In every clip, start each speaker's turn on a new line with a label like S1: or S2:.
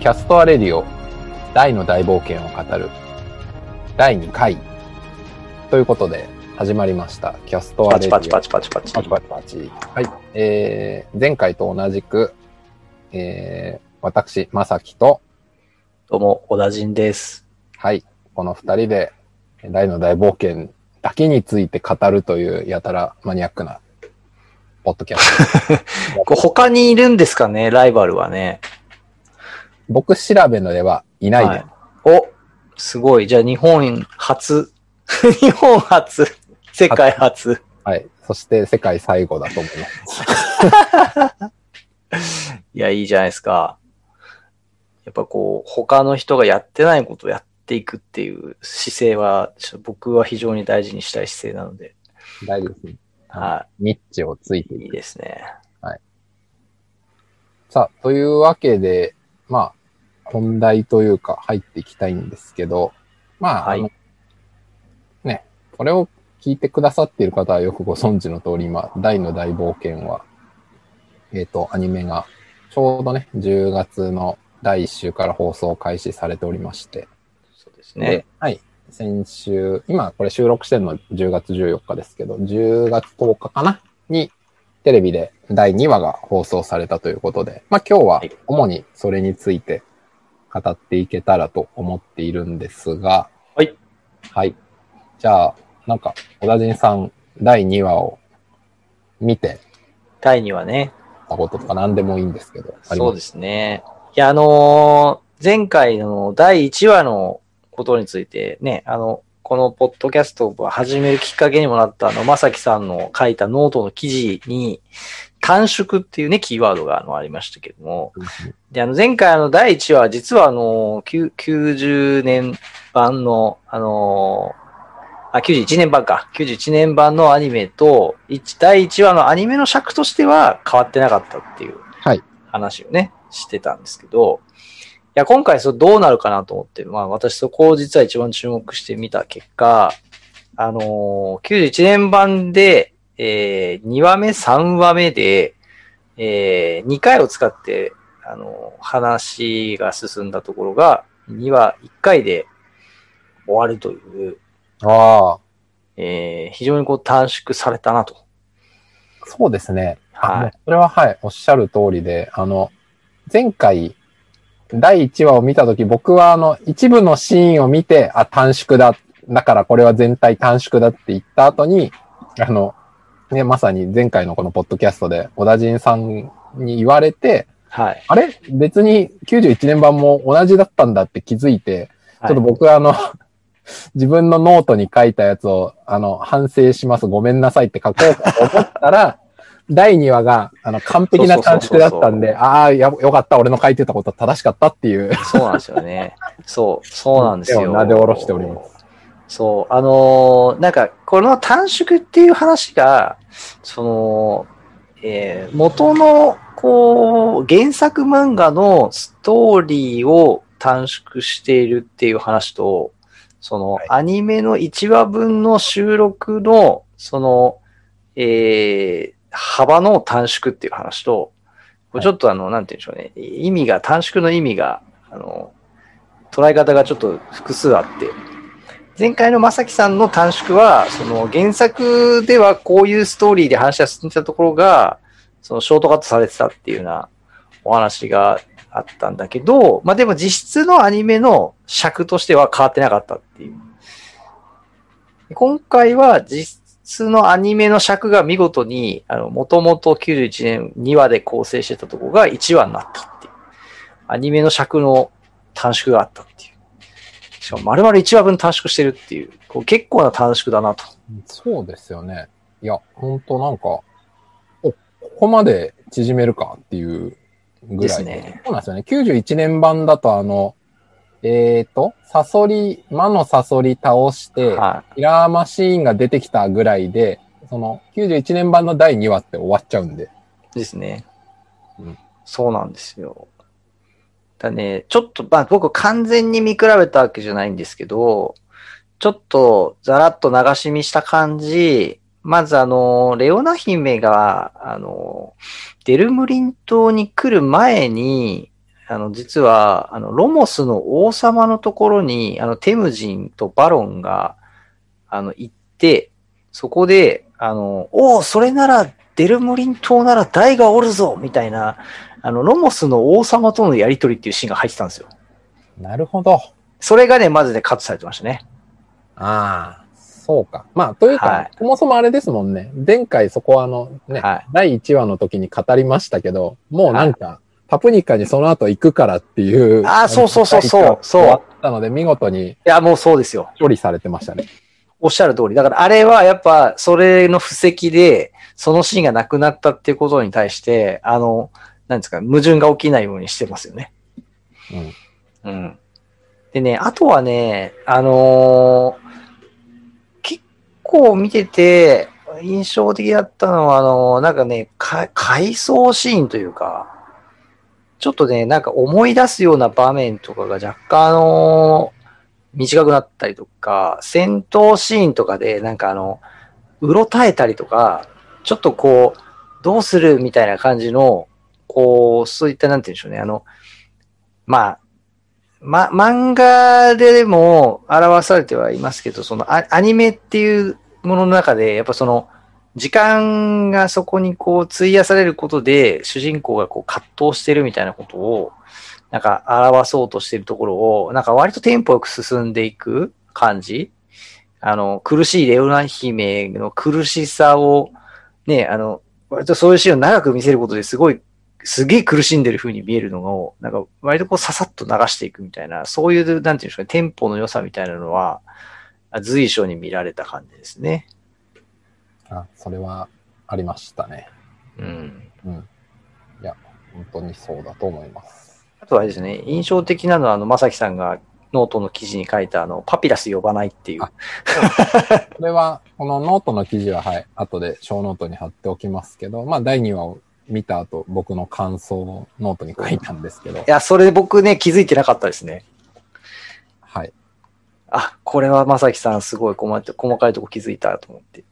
S1: キャストアレディオダイの大冒険を語る第2回ということで始まりました。キャストアレディオ。
S2: パチパチパチパチパチ。
S1: パチパチパチ。はい。えー、前回と同じく、えー、私、まさきと、
S2: どうも、小田人です。
S1: はい、この二人でダイの大冒険だけについて語るというやたらマニアックなポッドキャスト。
S2: 他にいるんですかね、ライバルはね。
S1: 僕調べのではいないです。
S2: はい、お、すごい。じゃあ日本初。日本初。世界初。
S1: はい。そして世界最後だと思います。
S2: いや、いいじゃないですか。やっぱこう、他の人がやってないことをやっていくっていう姿勢は、僕は非常に大事にしたい姿勢なので。
S1: 大事ですね。
S2: は
S1: ニッチをついて
S2: い。いいですね。
S1: さあ、というわけで、まあ、本題というか入っていきたいんですけど、まあ、
S2: はい
S1: あのね、これを聞いてくださっている方はよくご存知の通り、今、大の大冒険は、えっ、と、アニメが、ちょうどね、10月の第1週から放送開始されておりまして、
S2: そうです
S1: で
S2: ね。
S1: はい。先週、今これ収録してるの10月14日ですけど、10月10日かなにテレビで第2話が放送されたということで、まあ今日は
S2: はい
S1: 主にそれについて語っていけたらと思っているんですが、
S2: はい。
S1: はい。じゃあ、なんか、小田人さん第2話を見て
S2: 第2話ね。
S1: たこととか何でもいいんですけど、
S2: そうですね。いや、あのー前回の第1話のことについてね、あの、このポッドキャストを始めるきっかけにもなったあの、まさきさんの書いたノートの記事に、短縮っていうね、キーワードがあのありましたけども、で、あの、前回あの、第1話、実はあの、9 90年版の、あのあ、91年版か。91年版のアニメと、一第1話のアニメの尺としては変わってなかったっていう
S1: はい。
S2: 話をね、してたんですけど、いや、今回それどうなるかなと思って、まあ私そこを実は一番注目してみた結果、あのー91年版で、えー、2話目、3話目で、えー、2回を使って、あのー話が進んだところが、2話1回で終わるという、
S1: ああ、
S2: えー、非常にこう短縮されたなと。
S1: そうですね。あ
S2: はい
S1: それははい、おっしゃる通りで、あの、前回、第1話を見たとき、僕はあの、一部のシーンを見て、あ、短縮だ。だからこれは全体短縮だって言った後に、あの、ね、まさに前回のこのポッドキャストで、小田人さんに言われて、
S2: はい。
S1: あれ？別に91年版も同じだったんだって気づいて、ちょっと僕はあの、自分のノートに書いたやつを、あの、反省します、ごめんなさいって書こうと思ったら、第2話が、あの、完璧な短縮だったんで、ああ、や、よかった、俺の書いてたこと正しかったっていう。
S2: そうなんですよね。そう、そうなんですよ。
S1: 手を撫で下ろしております。
S2: そう、あのーなんか、この短縮っていう話が、その、えー元の、こう、原作漫画のストーリーを短縮しているっていう話と、その、
S1: はい。
S2: アニメの1話分の収録の、その、えー幅の短縮っていう話と、ちょっとあの、なんて言うんでしょうね、意味が、短縮の意味が、あの、捉え方がちょっと複数あって、前回のまさきさんの短縮は、その原作ではこういうストーリーで話が進んでたところが、そのショートカットされてたっていうようなお話があったんだけど、まあでも実質のアニメの尺としては変わってなかったっていう。今回は実質のアニメの尺が見事に、あの、もともと91年2話で構成してたとこが1話になったっていう。アニメの尺の短縮があったっていう。しかも丸々1話分短縮してるっていう、こう結構な短縮だなと。
S1: そうですよね。いや、ほんとなんか、お、ここまで縮めるかっていうぐ
S2: で
S1: らい
S2: すね。
S1: そうなんですよね。91年版だとあの、えっ、と、サソリ、魔のサソリ倒して、
S2: は
S1: キラーマシーンが出てきたぐらいで、その91年版の第2話って終わっちゃうんで。
S2: い。ですね。
S1: うん
S2: そうなんですよ。だね、ちょっと、まあ僕完全に見比べたわけじゃないんですけど、ちょっとざらっと流し見した感じ、まずあの、レオナ姫が、あの、デルムリン島に来る前に、あの、実は、あの、ロモスの王様のところに、あの、テムジンとバロンが、あの、行って、そこで、あの、おお、それなら、デルムリン島なら大がおるぞみたいな、あの、ロモスの王様とのやりとりっていうシーンが入ってたんですよ。
S1: なるほど。
S2: それがね、まずね、カットされてましたね。
S1: ああ、そうか。まあ、というか、
S2: はい
S1: そもそもあれですもんね。前回そこはあの、ね、
S2: はい。
S1: 第1話の時に語りましたけど、もうなんか、パプニカにその後行くからっていう。
S2: あーそうそうそうそうそう
S1: 終わったので、見事に
S2: いや、もうそうですよ。
S1: 処理されてましたね。
S2: おっしゃる通り。だからあれはやっぱそれの布石で、そのシーンがなくなったっていうことに対して、あの、なんですか、矛盾が起きないようにしてますよね。
S1: うん。
S2: うん。でね、あとはね、あのー結構見てて印象的だったのは、あのーなんかね、か回想シーンというか、ちょっとね、なんか思い出すような場面とかが若干あのー短くなったりとか、戦闘シーンとかでなんかあの、うろたえたりとか、ちょっとこう、どうするみたいな感じの、こう、そういったなんて言うんでしょうね、あの、まあ、ま、漫画でも表されてはいますけど、そのアアニメっていうものの中で、やっぱその、時間がそこにこう費やされることで、主人公がこう葛藤してるみたいなことを、なんか表そうとしてるところを、なんか割とテンポよく進んでいく感じ。あの、苦しいレオナ姫の苦しさを、ね、あの、割とそういうシーンを長く見せることですごいすげえ苦しんでる風に見えるのを、なんか割とこうささっと流していくみたいな、そういう、なんていうんですかね、テンポの良さみたいなのは、あ随所に見られた感じですね。
S1: あ、それはありましたね。
S2: うん。
S1: うん。いや、本当にそうだと思います。
S2: あとはですね、印象的なのは、あの、まさきさんがノートの記事に書いた、あの、パピラス呼ばないっていう。
S1: あ これは、このノートの記事は、はい、後でショーノートに貼っておきますけど、まあ、第2話を見た後、僕の感想をノートに書いたんですけど
S2: い、や、それ僕ね、気づいてなかったですね。
S1: はい。
S2: あ、これはまさきさんすごい細かい細かいとこ気づいたと思って。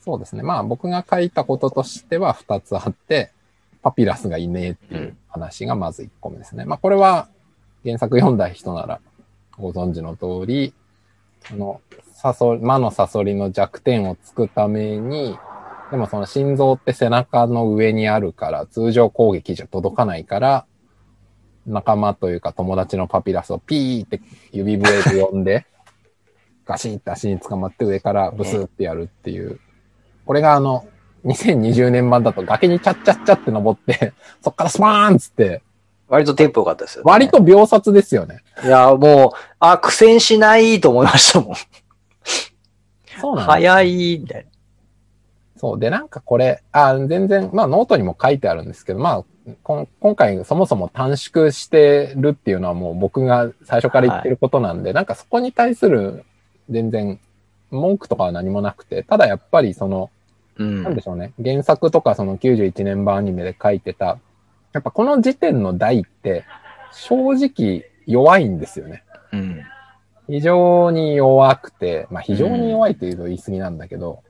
S1: そうですね。まあ、僕が書いたこととしては2つあって、パピラスがいねえっていう話がまず1個目ですね。まあ、これは原作読んだ人ならご存知の通り、あの、サソ魔のサソリの弱点をつくために、でもその心臓って背中の上にあるから、通常攻撃じゃ届かないから、仲間というか友達のパピラスをピーって指笛で呼んで、ガシッて足に捕まって上からブスってやるっていう。これがあの、2020年版だと崖にチャッチャッチャって登って、そっからスパーンっつって、
S2: 割とテンポ良かったですよ、ね。
S1: 割と秒殺ですよね。
S2: いや、もう、あ、苦戦しないと思いましたもん。
S1: そうなんです
S2: 早い、みたいな。
S1: そう。で、なんかこれ、あ、全然、まあノートにも書いてあるんですけど、まあ、こん今回そもそも短縮してるっていうのはもう僕が最初から言ってることなんで、なんかそこに対する全然文句とかは何もなくて、ただやっぱりその、
S2: うん。
S1: なんでしょうね。原作とかその91年版アニメで書いてた、やっぱこの時点の題って正直弱いんですよね。
S2: うん。
S1: 非常に弱くて、まあ非常に弱いというと言い過ぎなんだけど、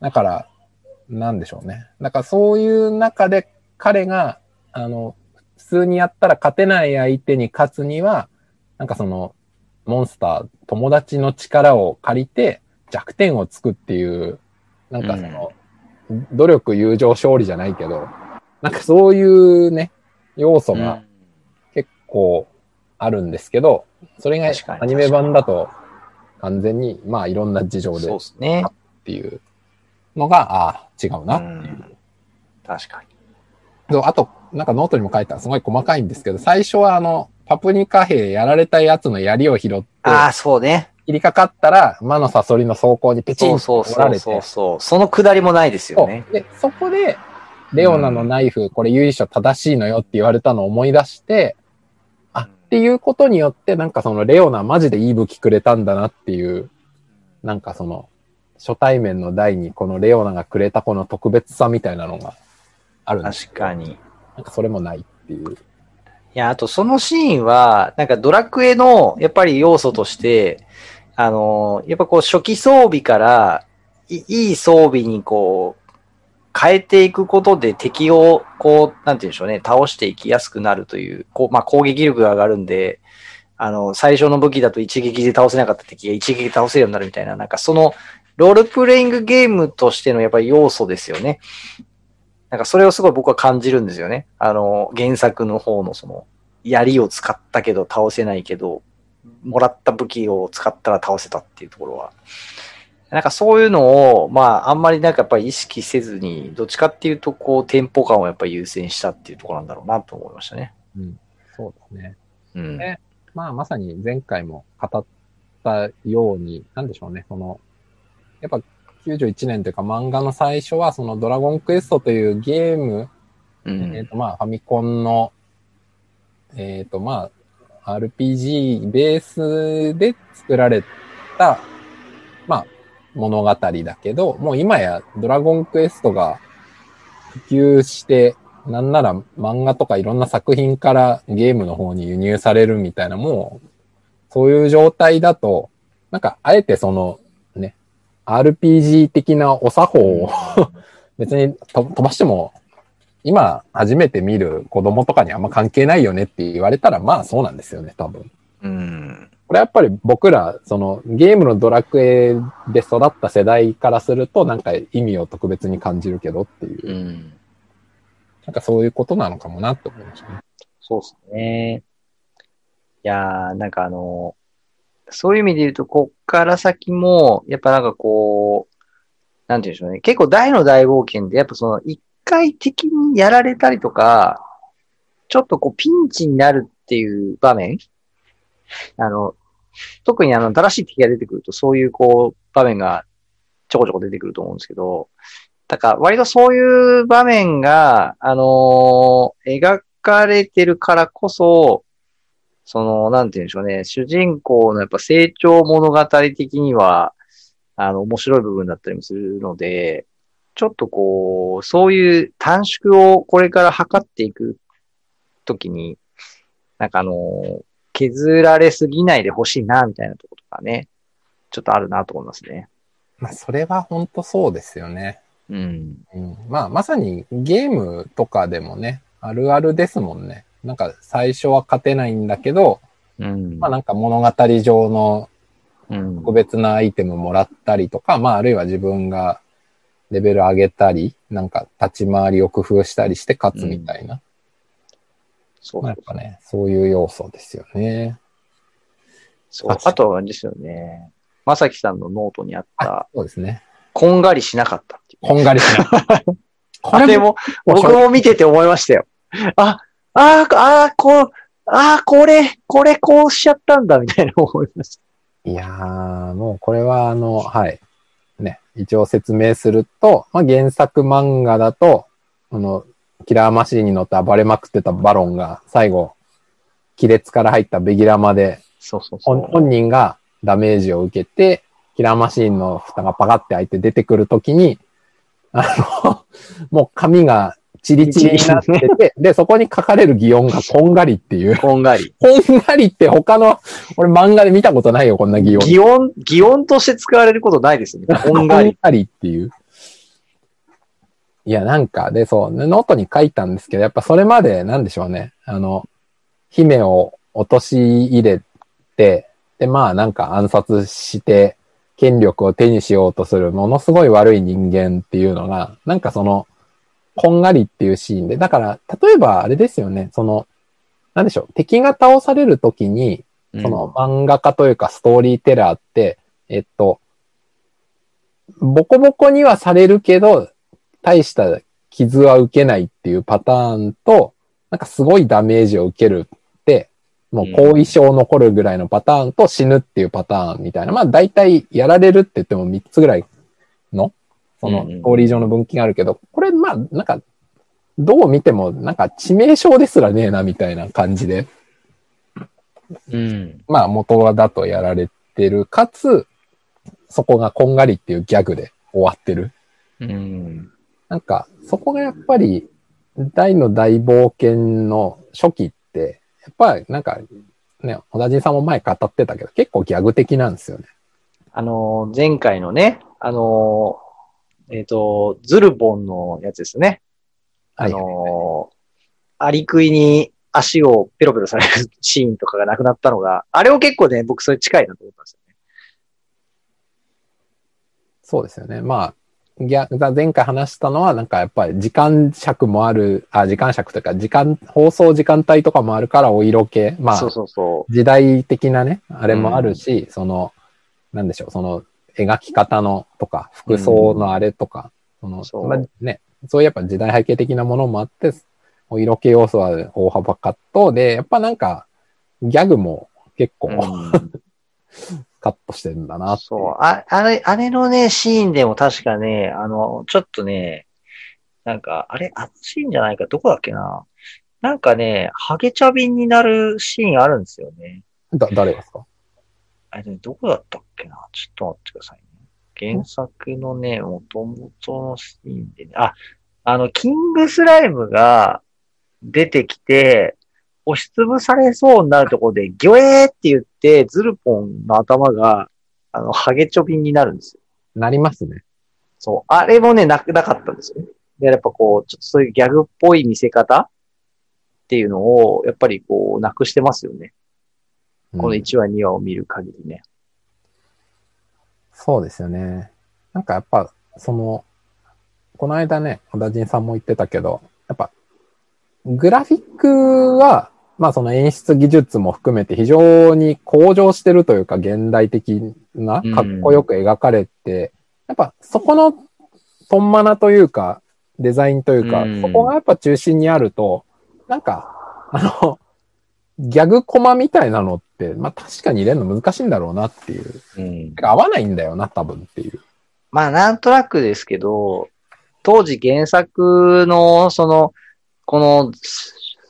S1: だから、なんでしょうね。だからそういう中で彼が、あの、普通にやったら勝てない相手に勝つには、なんかその、モンスター、友達の力を借りて弱点をつくっていう、なんかその、努力、友情、勝利じゃないけど、なんかそういうね、要素が結構あるんですけど、それがアニメ版だと完全に、まあいろんな事情でっ
S2: そうですね。
S1: ていうのが、ああ、違うなっていう。
S2: うん確かに。
S1: あと、なんかノートにも書いたすごい細かいんですけど、最初はあの、パプニカ兵やられたやつの槍を拾って、
S2: ああ、そうね。
S1: 切りかかったら、魔のサソリの装甲にペチンと折られて、
S2: そうそうそうそのくだりもないですよね。
S1: で、そこで、レオナのナイフ、これ由緒正しいのよって言われたのを思い出して、あ、っていうことによって、なんかそのレオナマジでいい武器くれたんだなっていう、なんかその、初対面のダイにこのレオナがくれたこの特別さみたいなのがあるんです
S2: 確かに。い
S1: なんかそれもないっていう。
S2: や、あとそのシーンは、なんかドラクエの、やっぱり要素として、あの、やっぱこう初期装備から、いいい装備にこう、変えていくことで敵を、こう、なんて言うんでしょうね、倒していきやすくなるという、こう、まあ、攻撃力が上がるんで、あの、最初の武器だと一撃で倒せなかった敵が一撃で倒せるようになるみたいな、なんかその、ロールプレイングゲームとしてのやっぱり要素ですよね。なんかそれをすごい僕は感じるんですよね。あの、原作の方のその、槍を使ったけど倒せないけど、もらった武器を使ったら倒せたっていうところは。なんかそういうのを、まあ、あんまりなんかやっぱり意識せずに、どっちかっていうと、こう、テンポ感をやっぱり優先したっていうところなんだろうなと思いましたね。
S1: うん。そうだね。
S2: うん。
S1: ねまあ、まさに前回も語ったように、なんでしょうね、その、やっぱ91年というか漫画の最初はそのドラゴンクエストというゲーム、
S2: うん、
S1: えっ、とまあファミコンの、えっ、とまあ RPG ベースで作られた、まあ物語だけど、もう今やドラゴンクエストが普及して、なんなら漫画とかいろんな作品からゲームの方に輸入されるみたいな、もう、そういう状態だと、なんか、あえてその、ね、RPG 的なお作法を 別に飛ばしても、今初めて見る子供とかにあんま関係ないよねって言われたら、まあそうなんですよね、多分。
S2: うん。
S1: これやっぱり僕ら、そのゲームのドラクエで育った世代からすると、なんか意味を特別に感じるけどっていう。
S2: うん。
S1: なんかそういうことなのかもなって思いましたね。
S2: そうですね。いやー、なんかあの、そういう意味で言うと、こっから先も、やっぱなんかこう、なんて言うんでしょうね。結構大の大冒険で、やっぱその、一回敵にやられたりとか、ちょっとこう、ピンチになるっていう場面あの、特にあの、新しい敵が出てくると、そういうこう、場面がちょこちょこ出てくると思うんですけど、だから割とそういう場面が、あのー、描かれてるからこそ、その、なんて言うんでしょうね、主人公のやっぱ成長物語的には、あの、面白い部分だったりもするので、ちょっとこう、そういう短縮をこれから測っていくときに、なんかあのー、削られすぎないでほしいな、みたいなところとかね、ちょっとあるなと思いますね。
S1: まあ、それは本当そうですよね。
S2: うん。
S1: うん、まあ、まさにゲームとかでもね、あるあるですもんね。なんか最初は勝てないんだけど、
S2: うん、
S1: まあなんか物語上の特別なアイテムもらったりとか、うん、まああるいは自分がレベル上げたり、なんか立ち回りを工夫したりして勝つみたいな。うん、
S2: そう、
S1: まあ、やっぱね、そういう要素ですよね。
S2: そう。あとはですよね。まさきさんのノートにあった、
S1: そうですね。
S2: こんがりしなかったっていう。
S1: こんがりしなかった。
S2: これも、僕も見てて思いましたよ。あ、ああ、ああ、こう、ああ、これ、これこうしちゃったんだ、みたいな思いました。
S1: いやー、もうこれはあの、はい。ね、一応説明すると、まあ、原作漫画だと、あの、キラーマシーンに乗って暴れまくってたバロンが、最後、亀裂から入ったベギラマで、
S2: そうそうそう
S1: 本人がダメージを受けて、キラーマシーンの蓋がパカって開いて出てくるときに、あの、もう髪がチリチリになってて、で、そこに書かれる擬音がこんがりっていう。
S2: こんがり。
S1: こんがりって他の、俺漫画で見たことないよ、こんな擬音。
S2: 擬音、擬音として使われることないですね。こんがり。こん
S1: がりっていう。いや、なんか、で、そう、ノートに書いたんですけど、やっぱそれまで、なんでしょうね。あの、姫を落とし入れて、で、まあなんか暗殺して、権力を手にしようとするものすごい悪い人間っていうのが、なんかその、こんがりっていうシーンで、だから、例えばあれですよね、その、なんでしょう、敵が倒されるときに、その漫画家というかストーリーテラーって、うん、えっと、ボコボコにはされるけど、大した傷は受けないっていうパターンと、なんかすごいダメージを受けるもう後遺症残るぐらいのパターンと死ぬっていうパターンみたいな。まあ大体やられるって言っても3つぐらいの、そのストーリー上の分岐があるけど、これまあなんか、どう見てもなんか致命傷ですらねえなみたいな感じで。
S2: うん。
S1: まあ元だとやられてる。かつ、そこがこんがりっていうギャグで終わってる。
S2: うん。
S1: なんか、そこがやっぱり、大の大冒険の初期って、っぱりなんか、ね、小田人さんも前語ってたけど、結構ギャグ的なんですよね。
S2: あの、前回のね、あの、えっ、と、ズルボンのやつですね。あ
S1: はい
S2: のーアリクイに足をペロペロされるシーンとかがなくなったのが、あれを結構ね、僕それ近いなと思ったんですよね。
S1: そうですよね。まあ、逆前回話したのは、なんかやっぱり時間尺もある、あ、時間尺というか、時間、放送時間帯とかもあるから、お色気。まあ、
S2: そうそうそ
S1: 時代的なね、あれもあるし、その、なんでしょう、その、描き方のとか、服装のあれとか、その、
S2: そう
S1: まあね、そういうやっぱ時代背景的なものもあって、お色気要素は大幅カットで、やっぱなんか、ギャグも結構、
S2: う。う ん
S1: カットしてるんだな
S2: そう。あ、あれ、あれのね、シーンでも確かね、あの、ちょっとね、なんか、あれ、あのシーンじゃないか、どこだっけな。なんかね、ハゲチャビンになるシーンあるんですよね。
S1: だ、誰ですか？
S2: あれ、どこだったっけな？ちょっと待ってくださいね。原作のね、元々のシーンでね、あ、あの、キングスライムが出てきて、押しつぶされそうになるところで、ギョエーって言って、ズルポンの頭が、あの、ハゲチョビンになるんですよ。
S1: なりますね。
S2: そう。あれもね、なくなかったんですよね。で、やっぱこう、ちょっとそういうギャグっぽい見せ方っていうのを、やっぱりこう、なくしてますよね。この
S1: うん
S2: 1話、2話を見る限りね。
S1: そうですよね。なんかやっぱ、その、この間ね、小田人さんも言ってたけど、やっぱ、グラフィックは、まあその演出技術も含めて非常に向上してるというか、現代的な、
S2: うん
S1: かっこよく描かれて、やっぱそこの、トンマナというか、デザインというか、
S2: うん
S1: そこがやっぱ中心にあると、なんか、あの、ギャグコマみたいなのって、まあ確かに入れるの難しいんだろうなっていう。
S2: うん
S1: 合わないんだよな、多分っていう。
S2: まあ、なんとなくですけど、当時原作の、その、この、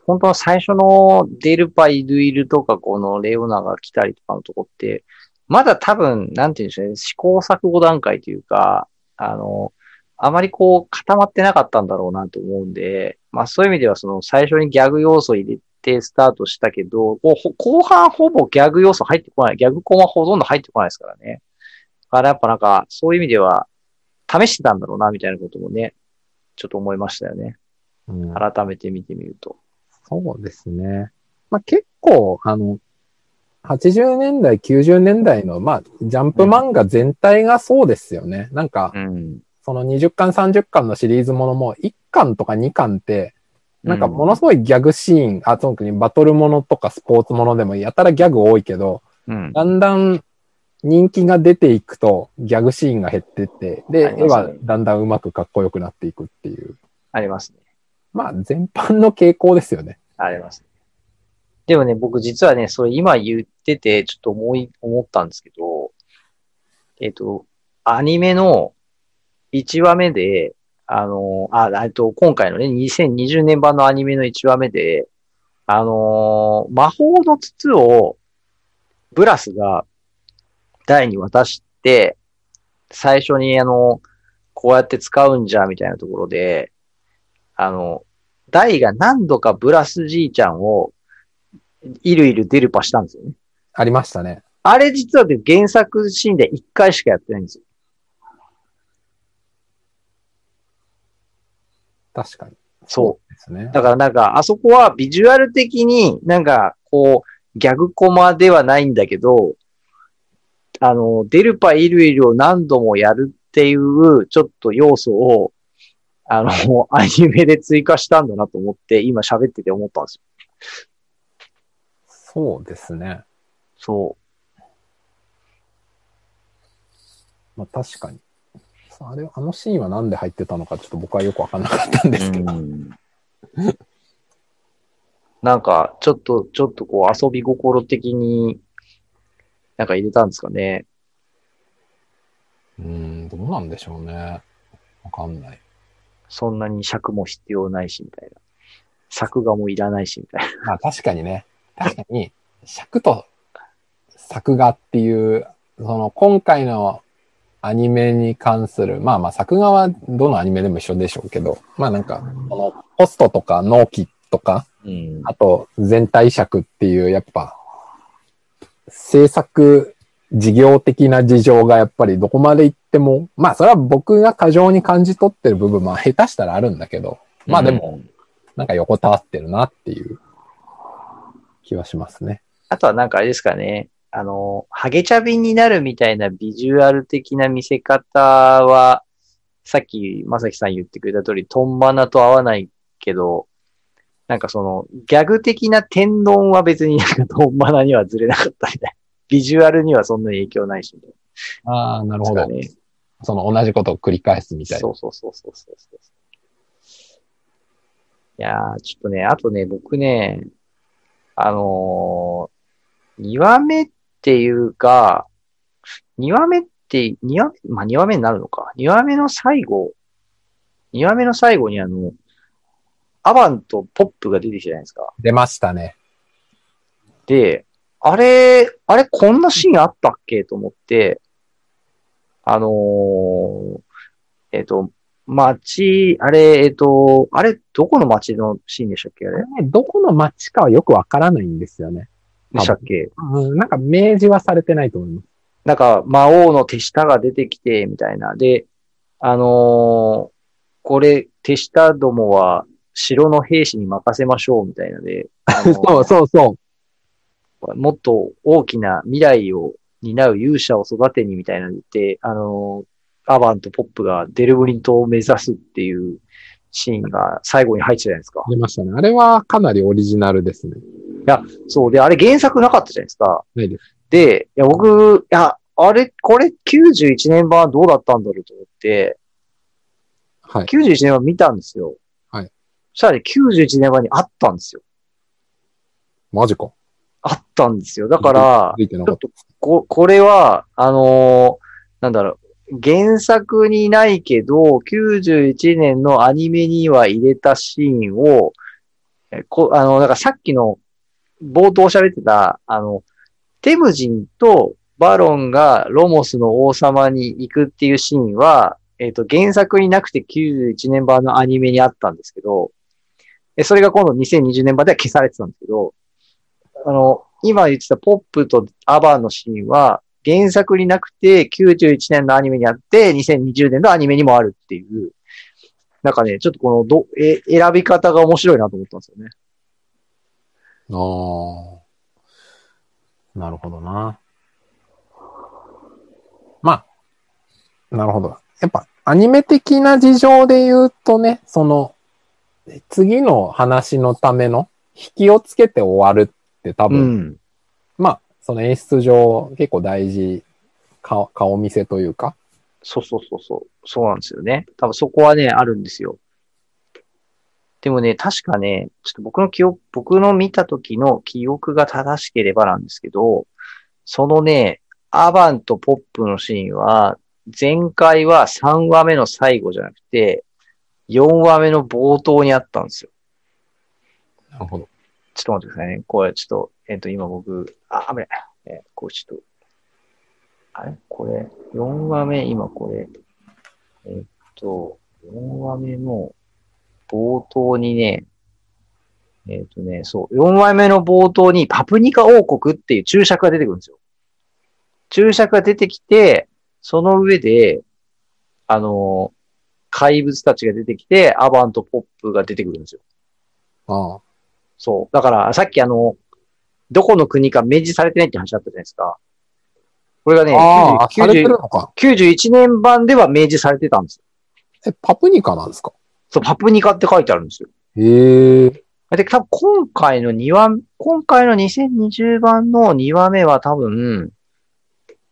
S2: 本当の最初のデルパイ・ドゥイルとか、このレオナが来たりとかのとこって、まだ多分、なんていうんでしょうね、試行錯誤段階というか、あの、あまりこう固まってなかったんだろうなと思うんで、まあそういう意味ではその最初にギャグ要素入れてスタートしたけど、後半ほぼギャグ要素入ってこない。ギャグコマほとんど入ってこないですからね。だからやっぱなんか、そういう意味では、試してたんだろうな、みたいなこともね、ちょっと思いましたよね。
S1: うん
S2: 改めて見てみると。
S1: そうですね。まあ、結構、あの、80年代、90年代の、まあ、ジャンプ漫画全体がそうですよね。なんか、
S2: うん。
S1: その20巻、30巻のシリーズものも、1巻とか2巻って、なんかものすごいギャグシーン、あ、特にバトルものとかスポーツものでもやたらギャグ多いけど、
S2: うん。
S1: だんだん人気が出ていくと、ギャグシーンが減ってって、で、絵はだんだん上手くかっこよくなっていくっていう。
S2: ありますね。
S1: まあ、全般の傾向ですよね。
S2: ありますね。でもね、僕実はね、それ今言ってて、ちょっと思い、思ったんですけど、えっ、と、アニメの1話目で、あの、あ、えっと、今回のね、2020年版のアニメの1話目で、あのー魔法の筒を、ブラスが、ダイに渡して、最初にあの、こうやって使うんじゃ、みたいなところで、あの、ダイが何度かブラスじいちゃんを、いるいるデルパしたんですよね。
S1: ありましたね。
S2: あれ実はね原作シーンで1回しかやってないんですよ。
S1: 確かに。
S2: そう。
S1: ですね。
S2: だからなんか、あそこはビジュアル的になんか、こう、ギャグコマではないんだけど、あの、デルパイルイルを何度もやるっていう、ちょっと要素を、あの、アニメで追加したんだなと思って、今喋ってて思ったんですよ。
S1: そうですね。
S2: そ
S1: まあ確かに。あれ、あのシーンはなんで入ってたのかちょっと僕はよくわかんなかったん
S2: う。
S1: ですけど。
S2: うんなんか、ちょっと、ちょっとこう遊び心的に、なんか入れたんですかね。
S1: うーん、どうなんでしょうね。わかんない。
S2: そんなに尺も必要ないし、みたいな。作画もいらないし、みたいな。
S1: まあ確かにね。確かに、尺と作画っていう、その今回のアニメに関する、まあまあ作画はどのアニメでも一緒でしょうけど、まあなんか、このポストとか納期とか、
S2: うん。
S1: あと全体尺っていう、やっぱ、制作事業的な事情がやっぱりどこまで行っても、まあそれは僕が過剰に感じ取ってる部分も下手したらあるんだけど、まあでも、なんか横たわってるなっていう気はしますね。
S2: あとはなんかあれですかね。あの、ハゲチャビになるみたいなビジュアル的な見せ方は、さっきまさきさん言ってくれた通り、トンマナと合わないけど、なんかその、ギャグ的な天丼は別になんかトンマナにはずれなかったみたいな。ビジュアルにはそんなに影響ないし、
S1: ああ、なるほど。
S2: ね、
S1: その同じことを繰り返すみたいな。
S2: そうそうそうそうそうそう。いやー、ちょっとね、あとね、僕ね、あのー、2話目っていうか、2話目って、2話目、まあ、2話目になるのか。2話目の最後、2話目の最後にあの、アバンとポップが出てきたじゃないですか。
S1: 出ましたね。
S2: で、あれ、あれ、こんなシーンあったっけ？と思って、あのーえっ、と、街、あれ、えっ、と、あれ、どこの街のシーンでしたっけ？あれ？
S1: ねどこの街かはよくわからないんですよね。
S2: でしたっけ？
S1: うん、なんか明示はされてないと思います。
S2: なんか、魔王の手下が出てきて、みたいな。で、あのーこれ、手下どもは城の兵士に任せましょう、みたいなで、あの
S1: そうそうそう。
S2: もっと大きな未来を担う勇者を育てにみたいなの言って、あの、アバンとポップがデルブリン島を目指すっていうシーンが最後に入ってたじゃないですか。
S1: 出ましたね。あれはかなりオリジナルですね。
S2: そう。で、あれ原作なかったじゃないですか。
S1: ないです。
S2: で、いや、僕、いや、あれ、これ91年版はどうだったんだろうと思って、
S1: はい。
S2: 91年版見たんですよ。
S1: はい。
S2: そしたらね、91年版にあったんですよ。
S1: マジか。
S2: あったんですよ。だから、
S1: ついてなかった。
S2: こ、これは、あのーなんだろう、原作にないけど、91年のアニメには入れたシーンを、えこあの、なんかさっきの冒頭喋ってた、あの、テムジンとバロンがロモスの王様に行くっていうシーンは、えっ、と、原作になくて91年版のアニメにあったんですけど、それが今度2020年版では消されてたんですけど、あの、今言ってたポップとアバンのシーンは、原作になくて91年のアニメにあって、2020年のアニメにもあるっていう、なんかね、ちょっとこのど、え、選び方が面白いなと思ったんですよね。
S1: ああ。なるほどな。まあ、なるほど。やっぱ、アニメ的な事情で言うとね、その、次の話のための引きをつけて終わるって多分、
S2: ん。
S1: まあ、その演出上結構大事、顔、顔見せというか、
S2: そうそうそうそう。そうなんですよね。多分そこはね、あるんですよ。でもね、確かね、ちょっと僕の記憶、僕の見た時の記憶が正しければなんですけど、そのね、アバンとポップのシーンは、前回は3話目の最後じゃなくて、4話目の冒頭にあったんですよ。
S1: なるほど。
S2: ちょっと待ってくださいね。これちょっと、えっ、と、今僕、あ、危ない。えーこれちょっと、あれ？これ、4話目、今これ、えっ、と、4話目の冒頭にね、えっ、とね、そう、4話目の冒頭にパプニカ王国っていう注釈が出てくるんですよ。注釈が出てきて、その上で、あの、怪物たちが出てきて、アバンとポップが出てくるんですよ。
S1: ああ。
S2: そう。だから、さっきあの、どこの国か明示されてないって話あったじゃないですか。これがね、
S1: ああ、
S2: 90
S1: されてるのか。
S2: 91年版では明示されてたんですよ。
S1: え、パプニカなんですか？
S2: そう、パプニカって書いてあるんですよ。
S1: へえ。
S2: で、多分今回の2話、今回の2020版の2話目は多分、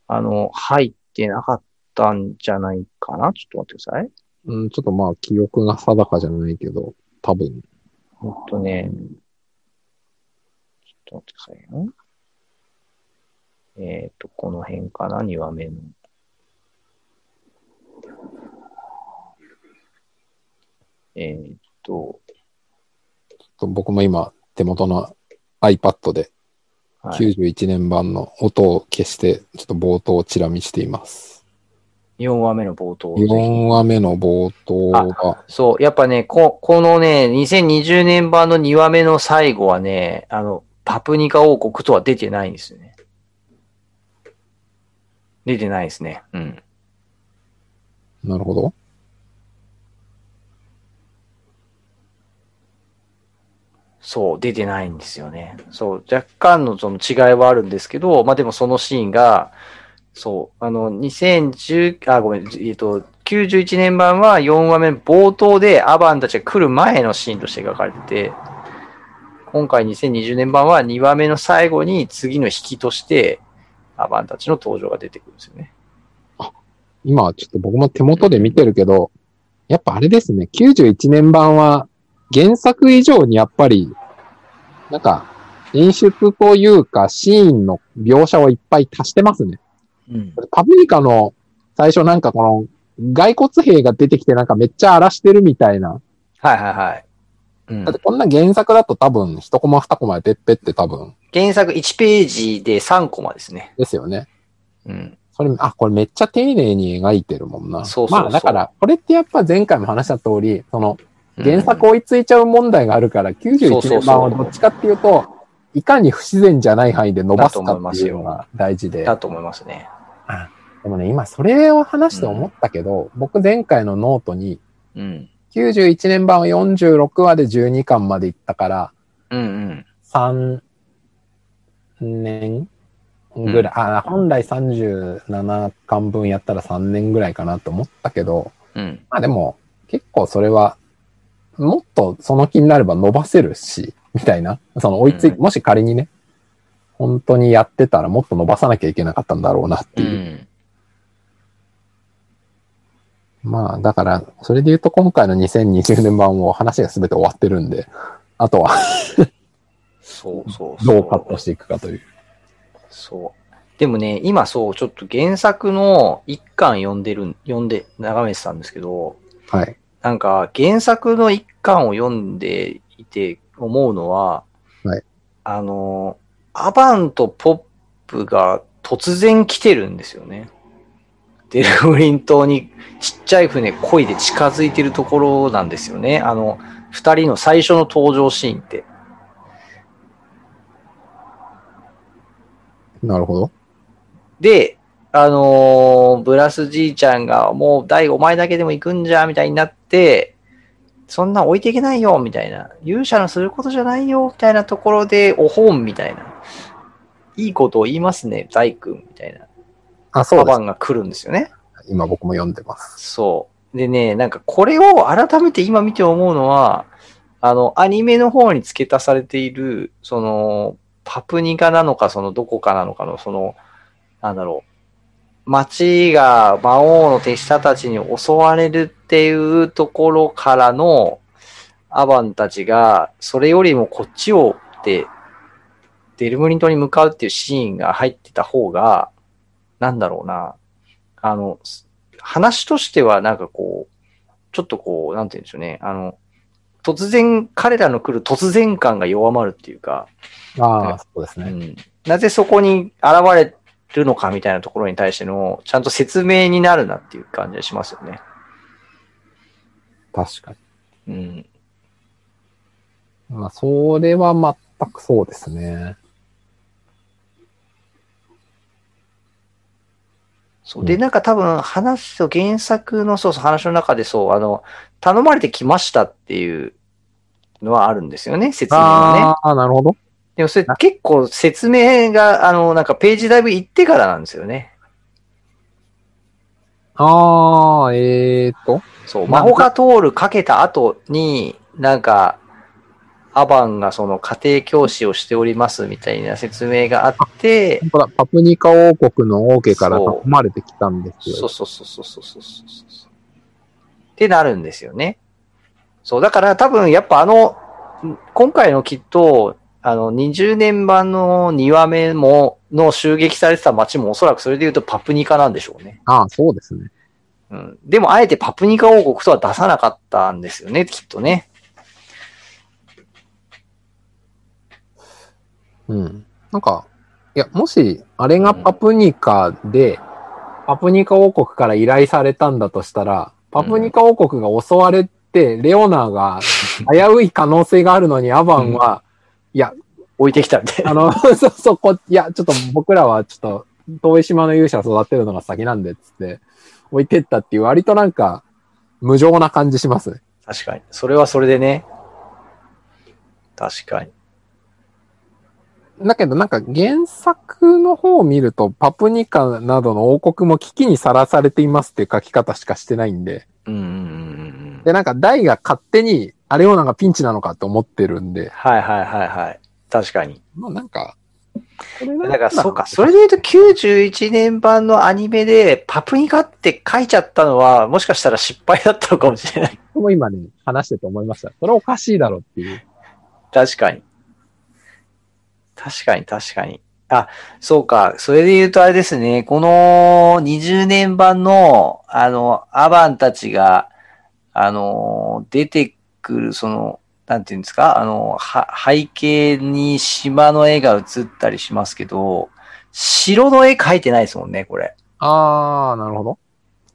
S2: あの、入ってなかったんじゃないかな？ちょっと待ってください。
S1: うん、ちょっとまあ、記憶が定かじゃないけど、多分。
S2: ほんとね、ちょっと待ってくださいよ。えっ、と、この辺かな ?2 話目の。えっ、と、
S1: 僕も今、手元の iPad で
S2: はい、
S1: 91年版の音を消して、ちょっと冒頭をチラ見しています。
S2: 4話目の冒頭。ぜひ
S1: 4話目の冒頭が、
S2: そう、やっぱね、こ、このね、2020年版の2話目の最後はね、あの、パプニカ王国とは出てないんですよね。出てないですね。うん。
S1: なるほど。
S2: そう、出てないんですよね。そう、若干のその違いはあるんですけど、まあでもそのシーンが、そう、あの、2010、あ、ごめん、えっと、91年版は4話目冒頭でアバンたちが来る前のシーンとして描かれてて、今回2020年版は2話目の最後に次の引きとして、アバンたちの登場が出てくるんですよね。
S1: あ今、ちょっと僕も手元で見てるけど、やっぱあれですね、91年版は原作以上にやっぱり、なんか、演出というかシーンの描写をいっぱい足してますね。
S2: うん。
S1: パプリカの最初なんかこの、骸骨兵が出てきてなんかめっちゃ荒らしてるみたいな。
S2: はいはいはい。うん
S1: だってこんな原作だと多分一コマ二コマでペッペって多分
S2: 原作1ページで3コマですね。
S1: ですよね。
S2: うん。
S1: それ、あ、これめっちゃ丁寧に描いてるもんな。
S2: そうそうそう
S1: まあだから、これってやっぱ前回も話した通り、その、原作追いついちゃう問題があるから、91年版はどっちかっていうと、いかに不自然じゃない範囲で伸ばすかっていうのが大事で。
S2: だと思いますね。
S1: でもね、今それを話して思ったけど、僕前回のノートに、
S2: うん。
S1: 91年版は46話で12巻まで行ったから、
S2: うんうん。
S1: 3年ぐらい、あ、本来37巻分やったら3年ぐらいかなと思ったけど、
S2: うん。
S1: まあでも、結構それは、もっとその気になれば伸ばせるし、みたいな。その追いつい、
S2: うん
S1: もし仮にね、本当にやってたらもっと伸ばさなきゃいけなかったんだろうなって
S2: う
S1: いう。
S2: ん。
S1: まあ、だから、それで言うと今回の2020年版も話が全て終わってるんで、あとは
S2: そうそうそう。
S1: どうカットしていくかという。
S2: そう。でもね、今そう、ちょっと原作の一巻読んでる、読んで、眺めてたんですけど、
S1: はい。
S2: なんか原作の一巻を読んでいて思うのは、
S1: はい
S2: あの、アバンとポップが突然来てるんですよね。デルフリン島にちっちゃい船漕いで近づいてるところなんですよね。あの、二人の最初の登場シーンって。
S1: なるほど。
S2: で、あのーブラスじいちゃんがもう大お前だけでも行くんじゃ、みたいになって、そんな置いていけないよ、みたいな。勇者のすることじゃないよ、みたいなところで、お本、みたいな。いいことを言いますね、大君、みたいな。
S1: あ、そうです
S2: が来るんですよね。
S1: 今僕も読んでます。
S2: そう。でね、なんかこれを改めて今見て思うのは、あの、アニメの方に付け足されている、その、パプニカなのか、その、どこかなのかの、その、なんだろう。町が魔王の手下たちに襲われるっていうところからの、アバンたちが、それよりもこっちをって、デルムリン島に向かうっていうシーンが入ってた方が、なんだろうな。あの、話としてはなんかこう、ちょっとこう、なんて言うんでしょうね。あの、突然、彼らの来る突然感が弱まるっていうか、
S1: ああ、そうですね。
S2: うん、なぜそこに現れるのかみたいなところに対しての、ちゃんと説明になるなっていう感じがしますよね。
S1: 確かに。
S2: うん。
S1: まあ、それは全くそうですね。
S2: そう。で、なんか多分話と原作のそうそう話の中でそう、あの、頼まれてきましたっていうのはあるんですよね、説明はね。
S1: ああ、なるほど。
S2: でもそれ結構説明が、あの、なんかページだいぶ行ってからなんですよね。
S1: ああ、えーっと。
S2: そう、魔法が通るかけた後に、なんか、アバンがその家庭教師をしておりますみたいな説明があって、
S1: ほらパプニカ王国の王家から囲まれてきたんですよ。
S2: そうそうそうそうそうそうそう。ってなるんですよね。そう、だから多分やっぱあの、今回のきっと、あの、20年版の2話目も、の襲撃されてた街もおそらくそれで言うとパプニカなんでしょうね。
S1: ああ、そうですね。
S2: うん。でもあえてパプニカ王国とは出さなかったんですよね、きっとね。
S1: うん。なんか、いや、もし、あれがパプニカで、パプニカ王国から依頼されたんだとしたら、パプニカ王国が襲われて、レオナが危うい可能性があるのに、アバンは、いや、
S2: 置いてきたんで。
S1: あの、そうそう、こ、いや、ちょっと僕らはちょっと遠い島の勇者育てるのが先なんで、つって、置いてったっていう、割となんか、無情な感じします。
S2: 確かに。それはそれでね。確かに。
S1: だけどなんか原作の方を見ると、パプニカなどの王国も危機にさらされていますっていう書き方しかしてないんで、
S2: うんうんうんうん。
S1: で、なんかダイが勝手に、あれをなんかピンチなのかって思ってるんで、
S2: はいはいはいはい。確かに。
S1: まあなんか、これ
S2: だからそうか、それで言うと91年版のアニメでパプニカって書いちゃったのは、もしかしたら失敗だったのかもしれない。
S1: も今ね、話してて思いました。それおかしいだろっていう。
S2: 確かに。確かに確かに。あ、そうか。それで言うとあれですね。この20年版の、あの、アバンたちが、あの、出てくる、その、なんていうんですか？あの、は、背景に島の絵が映ったりしますけど、城の絵描いてないですもんね、これ。
S1: あー、なるほど。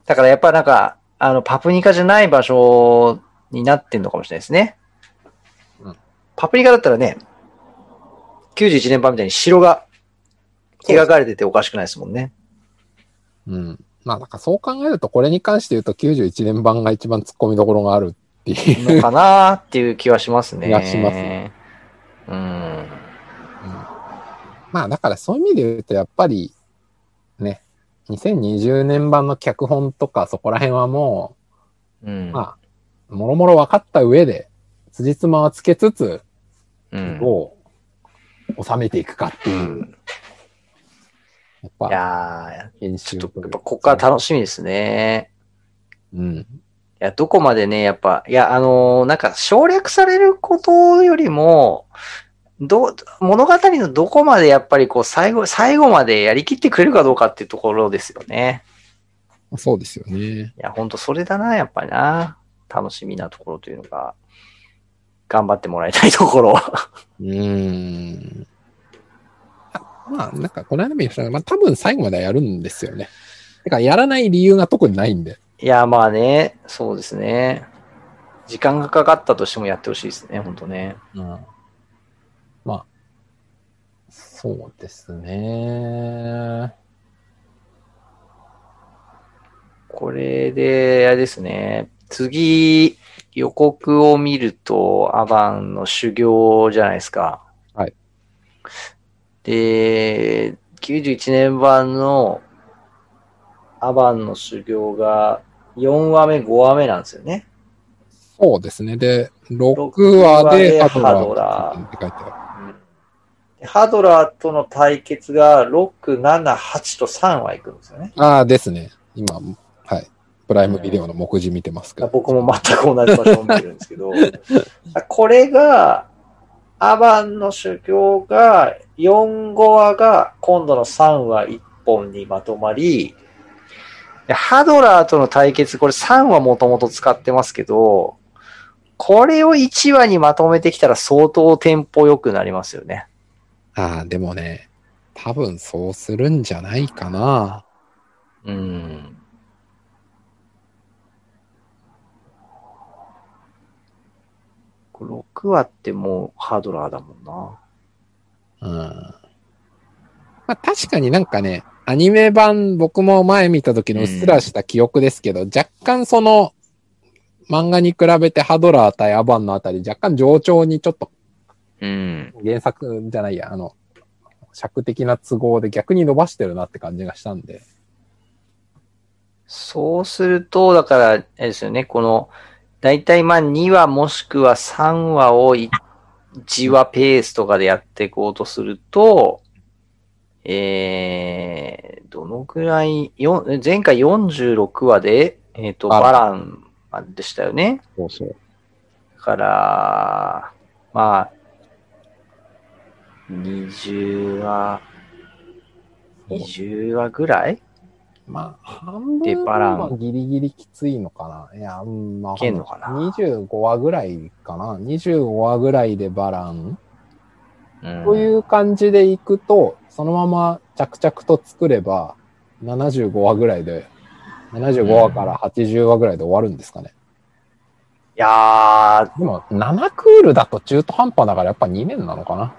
S2: だからやっぱなんか、あの、パプニカじゃない場所になってんのかもしれないですね。
S1: うん
S2: パプニカだったらね、91年版みたいに城が描かれてておかしくないですもんね。
S1: うん。まあなんかそう考えると、これに関して言うと91年版が一番突っ込みどころがあるっていう。
S2: のかなーっていう気はしますね。
S1: 気がしますね
S2: うん。
S1: まあだからそういう意味で言うと、やっぱり、ね、2020年版の脚本とかそこら辺はも
S2: うん。
S1: う、まあ、もろもろ分かった上で、辻褄はつけつつ、
S2: うん。
S1: どう収めていくかっていう。やっ
S2: い
S1: ぱ、
S2: やー、
S1: 編集
S2: ちょっと、やっぱここから楽しみですね。
S1: うん。
S2: いや、どこまでね、やっぱ、いや、あのーなんか省略されることよりも、ど、物語のどこまでやっぱりこう、最後、最後までやりきってくれるかどうかっていうところですよね。
S1: そうですよね。
S2: いや、ほんとそれだな、やっぱりな。楽しみなところというのが、頑張ってもらいたいところ。
S1: うーん。あまあ、なんか、この間も言いましたが、まあ、多分最後まではやるんですよね。だから、やらない理由が特にないんで。
S2: いや、まあね、そうですね。時間がかかったとしてもやってほしいですね、ほんとね。
S1: うん。まあ、そうですね。
S2: これで、あれですね。次、予告を見ると、アバンの修行じゃないですか。
S1: はい。
S2: で、91年版のアバンの修行が4話目、5話目なんですよね。
S1: そうですね。で、6
S2: 6
S1: 話
S2: 話で
S1: でハド
S2: ラ
S1: ラ
S2: ー
S1: ーって書いてある。
S2: でハドラーとの対決が6、7、8と3話いくんですよね。
S1: ああ、ですね。今、はい。プライムビデオの目次見てますけど。
S2: 僕も全く同じ場所を見てるんですけど、これが、アバンの修行が、4、5話が今度の3話1本にまとまり、でハドラーとの対決、これ3話もともと使ってますけど、これを1話にまとめてきたら相当テンポ良くなりますよね。
S1: ああ、でもね、多分そうするんじゃないかな。
S2: うん。6話ってもうハードラーだもんな。
S1: うん。まあ確かになんかね、アニメ版僕も前見た時のうっすらした記憶ですけど、若干その漫画に比べてハドラー対アバンのあたり若干上調にちょっと
S2: うん。
S1: 原作じゃないや、あの、尺的な都合で逆に伸ばしてるなって感じがしたんで。
S2: そうすると、だから、あれですよね、この、だいたいまあ2話もしくは3話を1話ペースとかでやっていこうとすると、えー、どのくらい、よん前回46話で、えっ、と、
S1: バラ
S2: ンでしたよね。
S1: そうそう。
S2: だから、まあ、20話、20話ぐらい
S1: まあ、半分
S2: でバラン
S1: はギリギリきついのかな。いや、うんまあ、
S2: いけんのかな
S1: ？25話ぐらいかな。25話ぐらいでバラン。
S2: うん
S1: という感じでいくと、そのまま着々と作れば、75話ぐらいで、75話から80話ぐらいで終わるんですかね。
S2: いやー、
S1: でも、7クールだと中途半端だからやっぱ2年なのかな。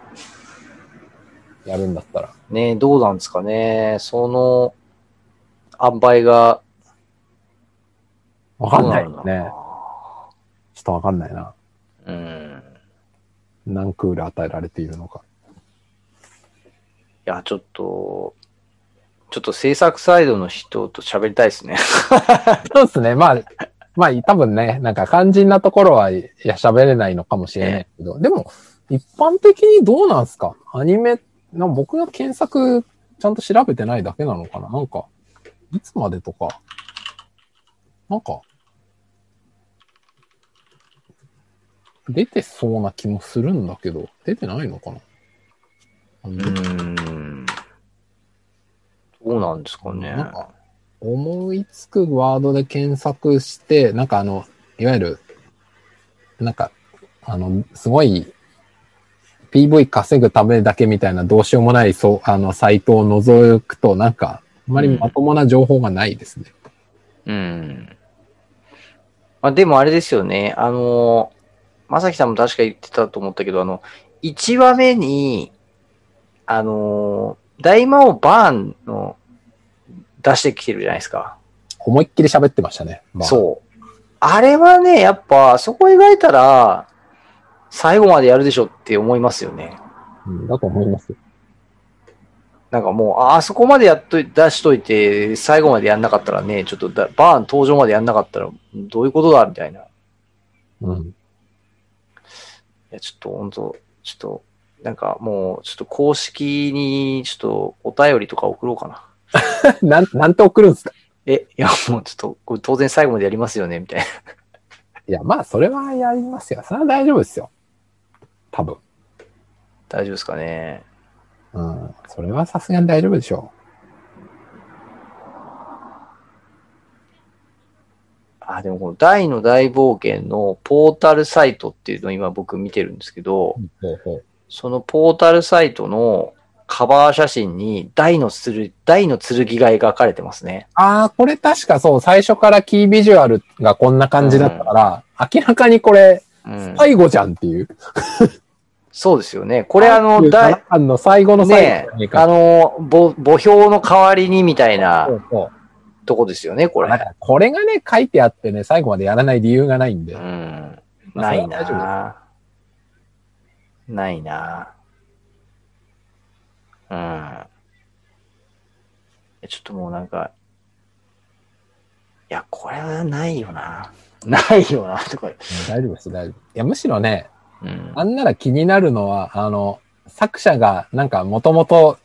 S1: やるんだったら。
S2: ねどうなんですかね。その、塩梅が、
S1: わかんない
S2: どうの
S1: ね。ちょっとわかんないな。
S2: な。うん。
S1: 何クール与えられているのか。
S2: いや、ちょっと、ちょっと制作サイドの人と喋りたいですね。
S1: そうですね。まあ、まあ、多分ね、なんか肝心なところは、いや、喋れないのかもしれないけど、でも、一般的にどうなんすか？アニメ、な僕が検索ちゃんと調べてないだけなのかな？なんか、いつまでとか、なんか、出てそうな気もするんだけど、出てないのかな？
S2: うーん。どうなんですかね。
S1: なんか思いつくワードで検索して、なんかあの、いわゆる、なんか、あの、すごい、PV 稼ぐためだけみたいなどうしようもない、そう、あの、サイトを覗くと、なんか、あんまりまともな情報がないですね。
S2: うん。まあでもあれですよね。あの、まさきさんも確か言ってたと思ったけど、あの、1話目に、あの、大魔王バーンの出してきてるじゃないですか。
S1: 思いっきり喋ってましたね。まあ、
S2: そう。あれはね、やっぱ、そこ描いたら、最後までやるでしょって思いますよね。
S1: うん。だと思います。
S2: なんかもう、ああそこまでやっとい出しといて、最後までやんなかったらね、ちょっとだバーン登場までやんなかったら、どういうことだみたいな。い
S1: うん。
S2: や、ちょっと本当ちょっと、なんかもう、ちょっと公式に、ちょっとお便りとか送ろうかな。
S1: なん、なんて送るんですか？
S2: え、いや、もうちょっと、これ当然最後までやりますよね、みたいな。
S1: いや、まあ、それはやりますよ。それは大丈夫ですよ。多分。
S2: 大丈夫ですかね。
S1: うん。それはさすがに大丈夫でしょ
S2: あ、でもこの大の大冒険のポータルサイトっていうのを今僕見てるんですけど、
S1: う。ほうほう
S2: そのポータルサイトのカバー写真に大の剣、大の剣が描かれてますね。
S1: ああ、これ確かそう、最初からキービジュアルがこんな感じだったから、明らかにこれ、
S2: うん。
S1: 最後じゃんっていう。
S2: そうですよね。これあの、
S1: 37
S2: 大、
S1: 巻の最後の最
S2: ね
S1: 後に
S2: あの、ぼ墓標の代わりにみたいなとこですよね、これ
S1: これがね、書いてあってね、最後までやらない理由がないんで。
S2: うん。
S1: まあ
S2: ないなないなうん。えちょっともうなんか、いや、これはないよな。ないよな、とか。
S1: 大丈夫です、大丈夫。いや、むしろね、
S2: うん。
S1: あんなら気になるのは、あの、作者がなんかもともと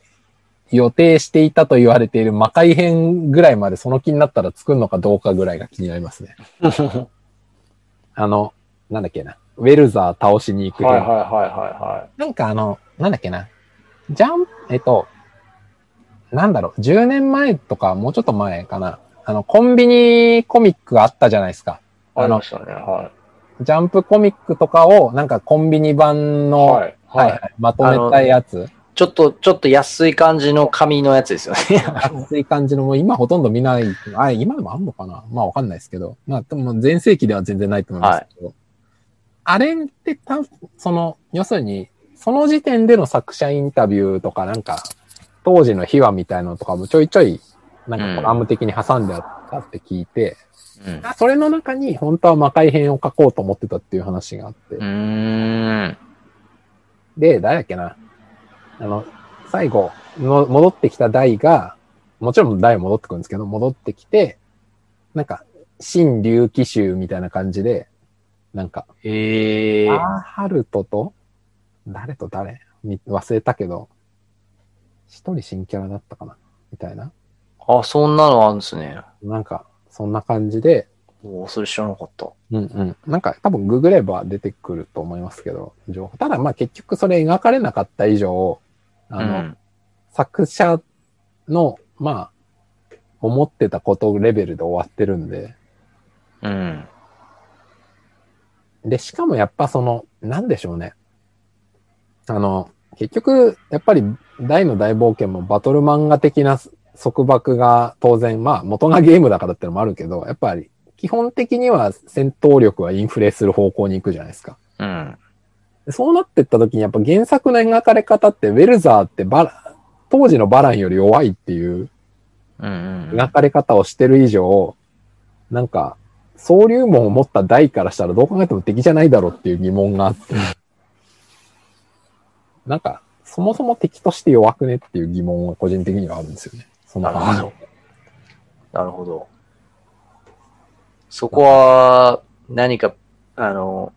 S1: 予定していたと言われている魔界編ぐらいまでその気になったら作るのかどうかぐらいが気になりますね。あの、なんだっけな。ウェルザー倒しに行く編
S2: はいはいはいは
S1: なんかあの、なんだっけな。ジャン、えっと、なんだろう、10年前とかもうちょっと前かな。あの、コンビニコミックがあったじゃないですか。
S2: いはい。ありましたね。は
S1: ジャンプコミックとかを、なんかコンビニ版
S2: い。
S1: の、
S2: は
S1: はい
S2: い。はい。
S1: はいまとめたやつ。
S2: ちょっと、ちょっと安い感じの紙のやつですよね。
S1: 熱い感じの、もう今ほとんど見ない。あ、今でもあんのかなまあわかんないですけど。まあ、でも前世紀では全然ないと思いますけど。あれってた、その、要するに、その時点での作者インタビューとか、なんか、当時の秘話みたいなのとかもちょいちょい、なんかコラム的に挟んであったって聞いて、
S2: うん。
S1: あそれの中に本当は魔界編を書こうと思ってたっていう話があって。で、誰だっけな。あの、最後の戻ってきた大が、もちろん大戻ってくるんですけど、戻ってきて、なんか、新竜騎衆みたいな感じで、なんか、
S2: ええー。
S1: アーハルトと、誰と誰？み忘れたけど、一人新キャラだったかな？みたいな。
S2: あ、そんなのあるんですね。
S1: なんか、そんな感じで、
S2: おーそれ知らなかった。
S1: うんうん。なんか多分ググれば出てくると思いますけど、情報。ただまあ結局それ描かれなかった以上、あの、
S2: うん
S1: 作者の、まあ、思ってたことレベルで終わってるんで、
S2: うん。
S1: で、しかもやっぱその、なんでしょうね。あの、結局、やっぱり大の大冒険もバトル漫画的な束縛が当然、まあ元がゲームだからってのもあるけど、やっぱり基本的には戦闘力はインフレする方向に行くじゃないですか。
S2: うん。
S1: そうなってった時にやっぱ原作の描かれ方って、ウェルザーってバラ、当時のバランより弱いっていう
S2: うんうん。
S1: 描かれ方をしてる以上、なんか、総流門を持った大からしたらどう考えても敵じゃないだろうっていう疑問があって。なんか、そもそも敵として弱くねっていう疑問は個人的にはあるんですよね。その
S2: なるほど。なるほど。そこは、何か、あの、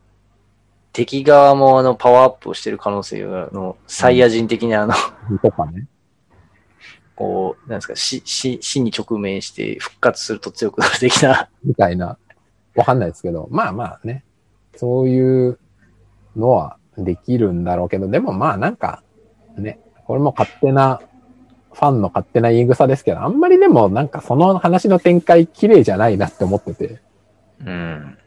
S2: 敵側もあの、パワーアップをしてる可能性が、あの、サイヤ人的なあの、
S1: とかね。
S2: こう、なんですか、死、死、死に直面して復活すると強くなる的な。
S1: みたいな。わかんないですけど、まあまあね。そういうのはできるんだろうけど、でもまあなんか、ね、これも勝手な、ファンの勝手な言い草ですけど、あんまりでもなんかその話の展開綺麗じゃないなって思ってて。
S2: うん。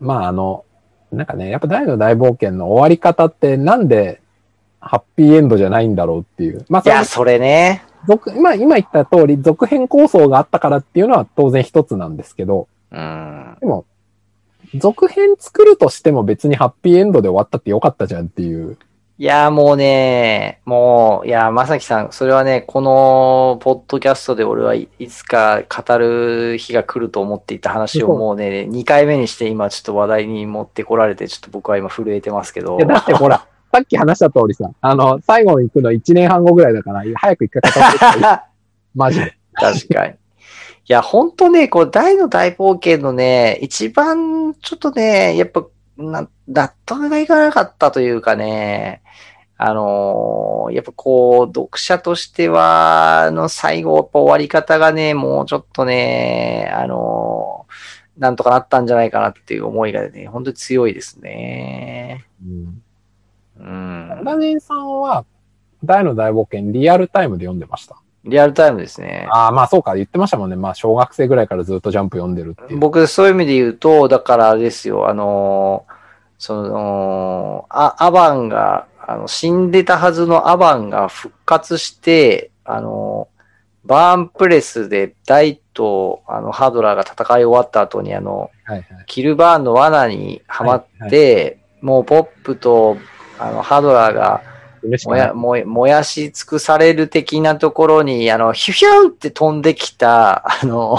S1: まああの、なんかね、やっぱ大の大冒険の終わり方ってなんでハッピーエンドじゃないんだろうっていう。まあ
S2: いや、それね。
S1: 続、まあ今言った通り続編構想があったからっていうのは当然一つなんですけど、
S2: うん。
S1: でも、続編作るとしても別にハッピーエンドで終わったってよかったじゃんっていう。
S2: いや、もうね、もう、いや、まさきさん、それはね、この、ポッドキャストで俺はいいつか語る日が来ると思っていた話をもうね、2回目にして今ちょっと話題に持ってこられて、ちょっと僕は今震えてますけど
S1: いや、。だってほら、さっき話した通りさ、あの、最後に行くの1年半後ぐらいだから、早く一回語ってマジで。
S2: 確かに。いや、ほんとね、こう、大の大冒険のね、一番、ちょっとね、やっぱ、な、納得がいかなかったというかね、あのーやっぱこう、読者としては、あの、最後、やっぱ終わり方がね、もうちょっとね、あのーなんとかなったんじゃないかなっていう思いがね、本当に強いですね。
S1: うん。
S2: うん。
S1: ダジンさんは、大の大冒険リアルタイムで読んでました？
S2: リアルタイムですね。
S1: ああ、まあそうか、言ってましたもんね。まあ小学生ぐらいからずっとジャンプ読んでるっていう。
S2: 僕、そういう意味で言うと、だからあれですよ、あのーその、あ、アバンが、あの、死んでたはずのアバンが復活して、あのーバーンプレスでダイと、あの、ハドラーが戦い終わった後に、あの、
S1: はいはい。
S2: キルバーンの罠にはまって、もうポップと、あの、ハドラーがもや。もや、燃やし尽くされる的なところに、あの、ヒュヒュンって飛んできた、あの、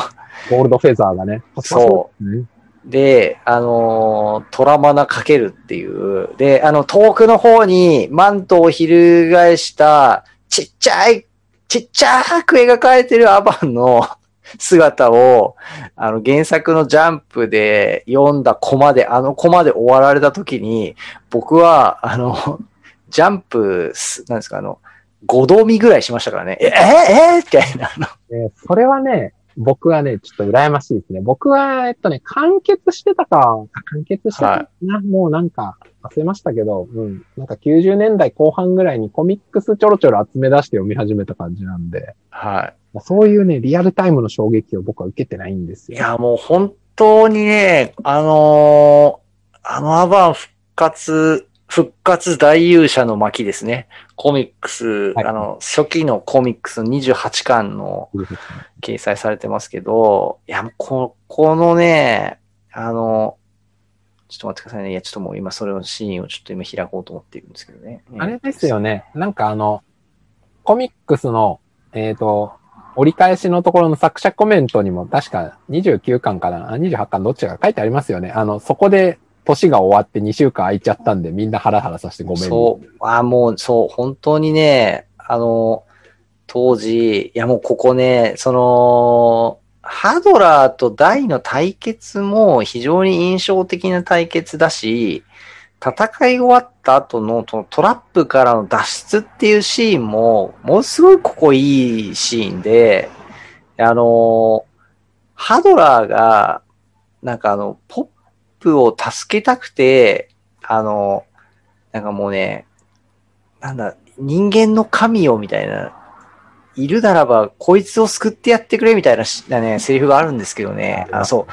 S1: ゴールドフェザーがね。。
S2: そう
S1: ね、
S2: で、あのートラマナかけるっていう。で、あの、遠くの方にマントを翻した、ちっちゃい、ちっちゃく描かれてるアバンの 姿を、あの、原作のジャンプで読んだコマで、あのコマで終わられた時に、僕は、あの、ジャンプす、なんですか、あの、5度見ぐらいしましたからね。え、え、えみたいな。あの
S1: えーそれはね、僕はね、ちょっと羨ましいですね。僕は、えっとね、完結してたか、完結してたかな、もうなんか、忘れましたけど、うん。なんか90年代後半ぐらいにコミックスちょろちょろ集め出して読み始めた感じなんで、
S2: はい。
S1: そういうね、リアルタイムの衝撃を僕は受けてないんですよ。
S2: いや、もう本当にね、あのーあのアバン復活、復活大勇者の巻ですね。コミックス、
S1: はい
S2: あの、初期のコミックス28巻の掲載されてますけど、いや、こ、このね、あの、ちょっと待ってくださいね。いや、ちょっともう今それのシーンをちょっと今開こうと思っているんですけどね。
S1: あれですよね。なんかあの、コミックスの、えっ、と、折り返しのところの作者コメントにも確か29巻かな、あ28巻どっちか書いてありますよね。あの、そこで年が終わって2週間空いちゃったんでみんなハラハラさせてごめん。
S2: そう。あ、もう、そう、本当にね、あの、当時、いやもうここね、その、ハドラーとダイの対決も非常に印象的な対決だし、戦い終わった後のトトラップからの脱出っていうシーンも、ものすごいここいいシーンで、あの、ハドラーが、なんかあの、ポップを助けたくて、あの、なんかもうね、なんだ、人間の神よみたいな、いるならば、こいつを救ってやってくれみたいなね、セリフがあるんですけどね。あ、そう。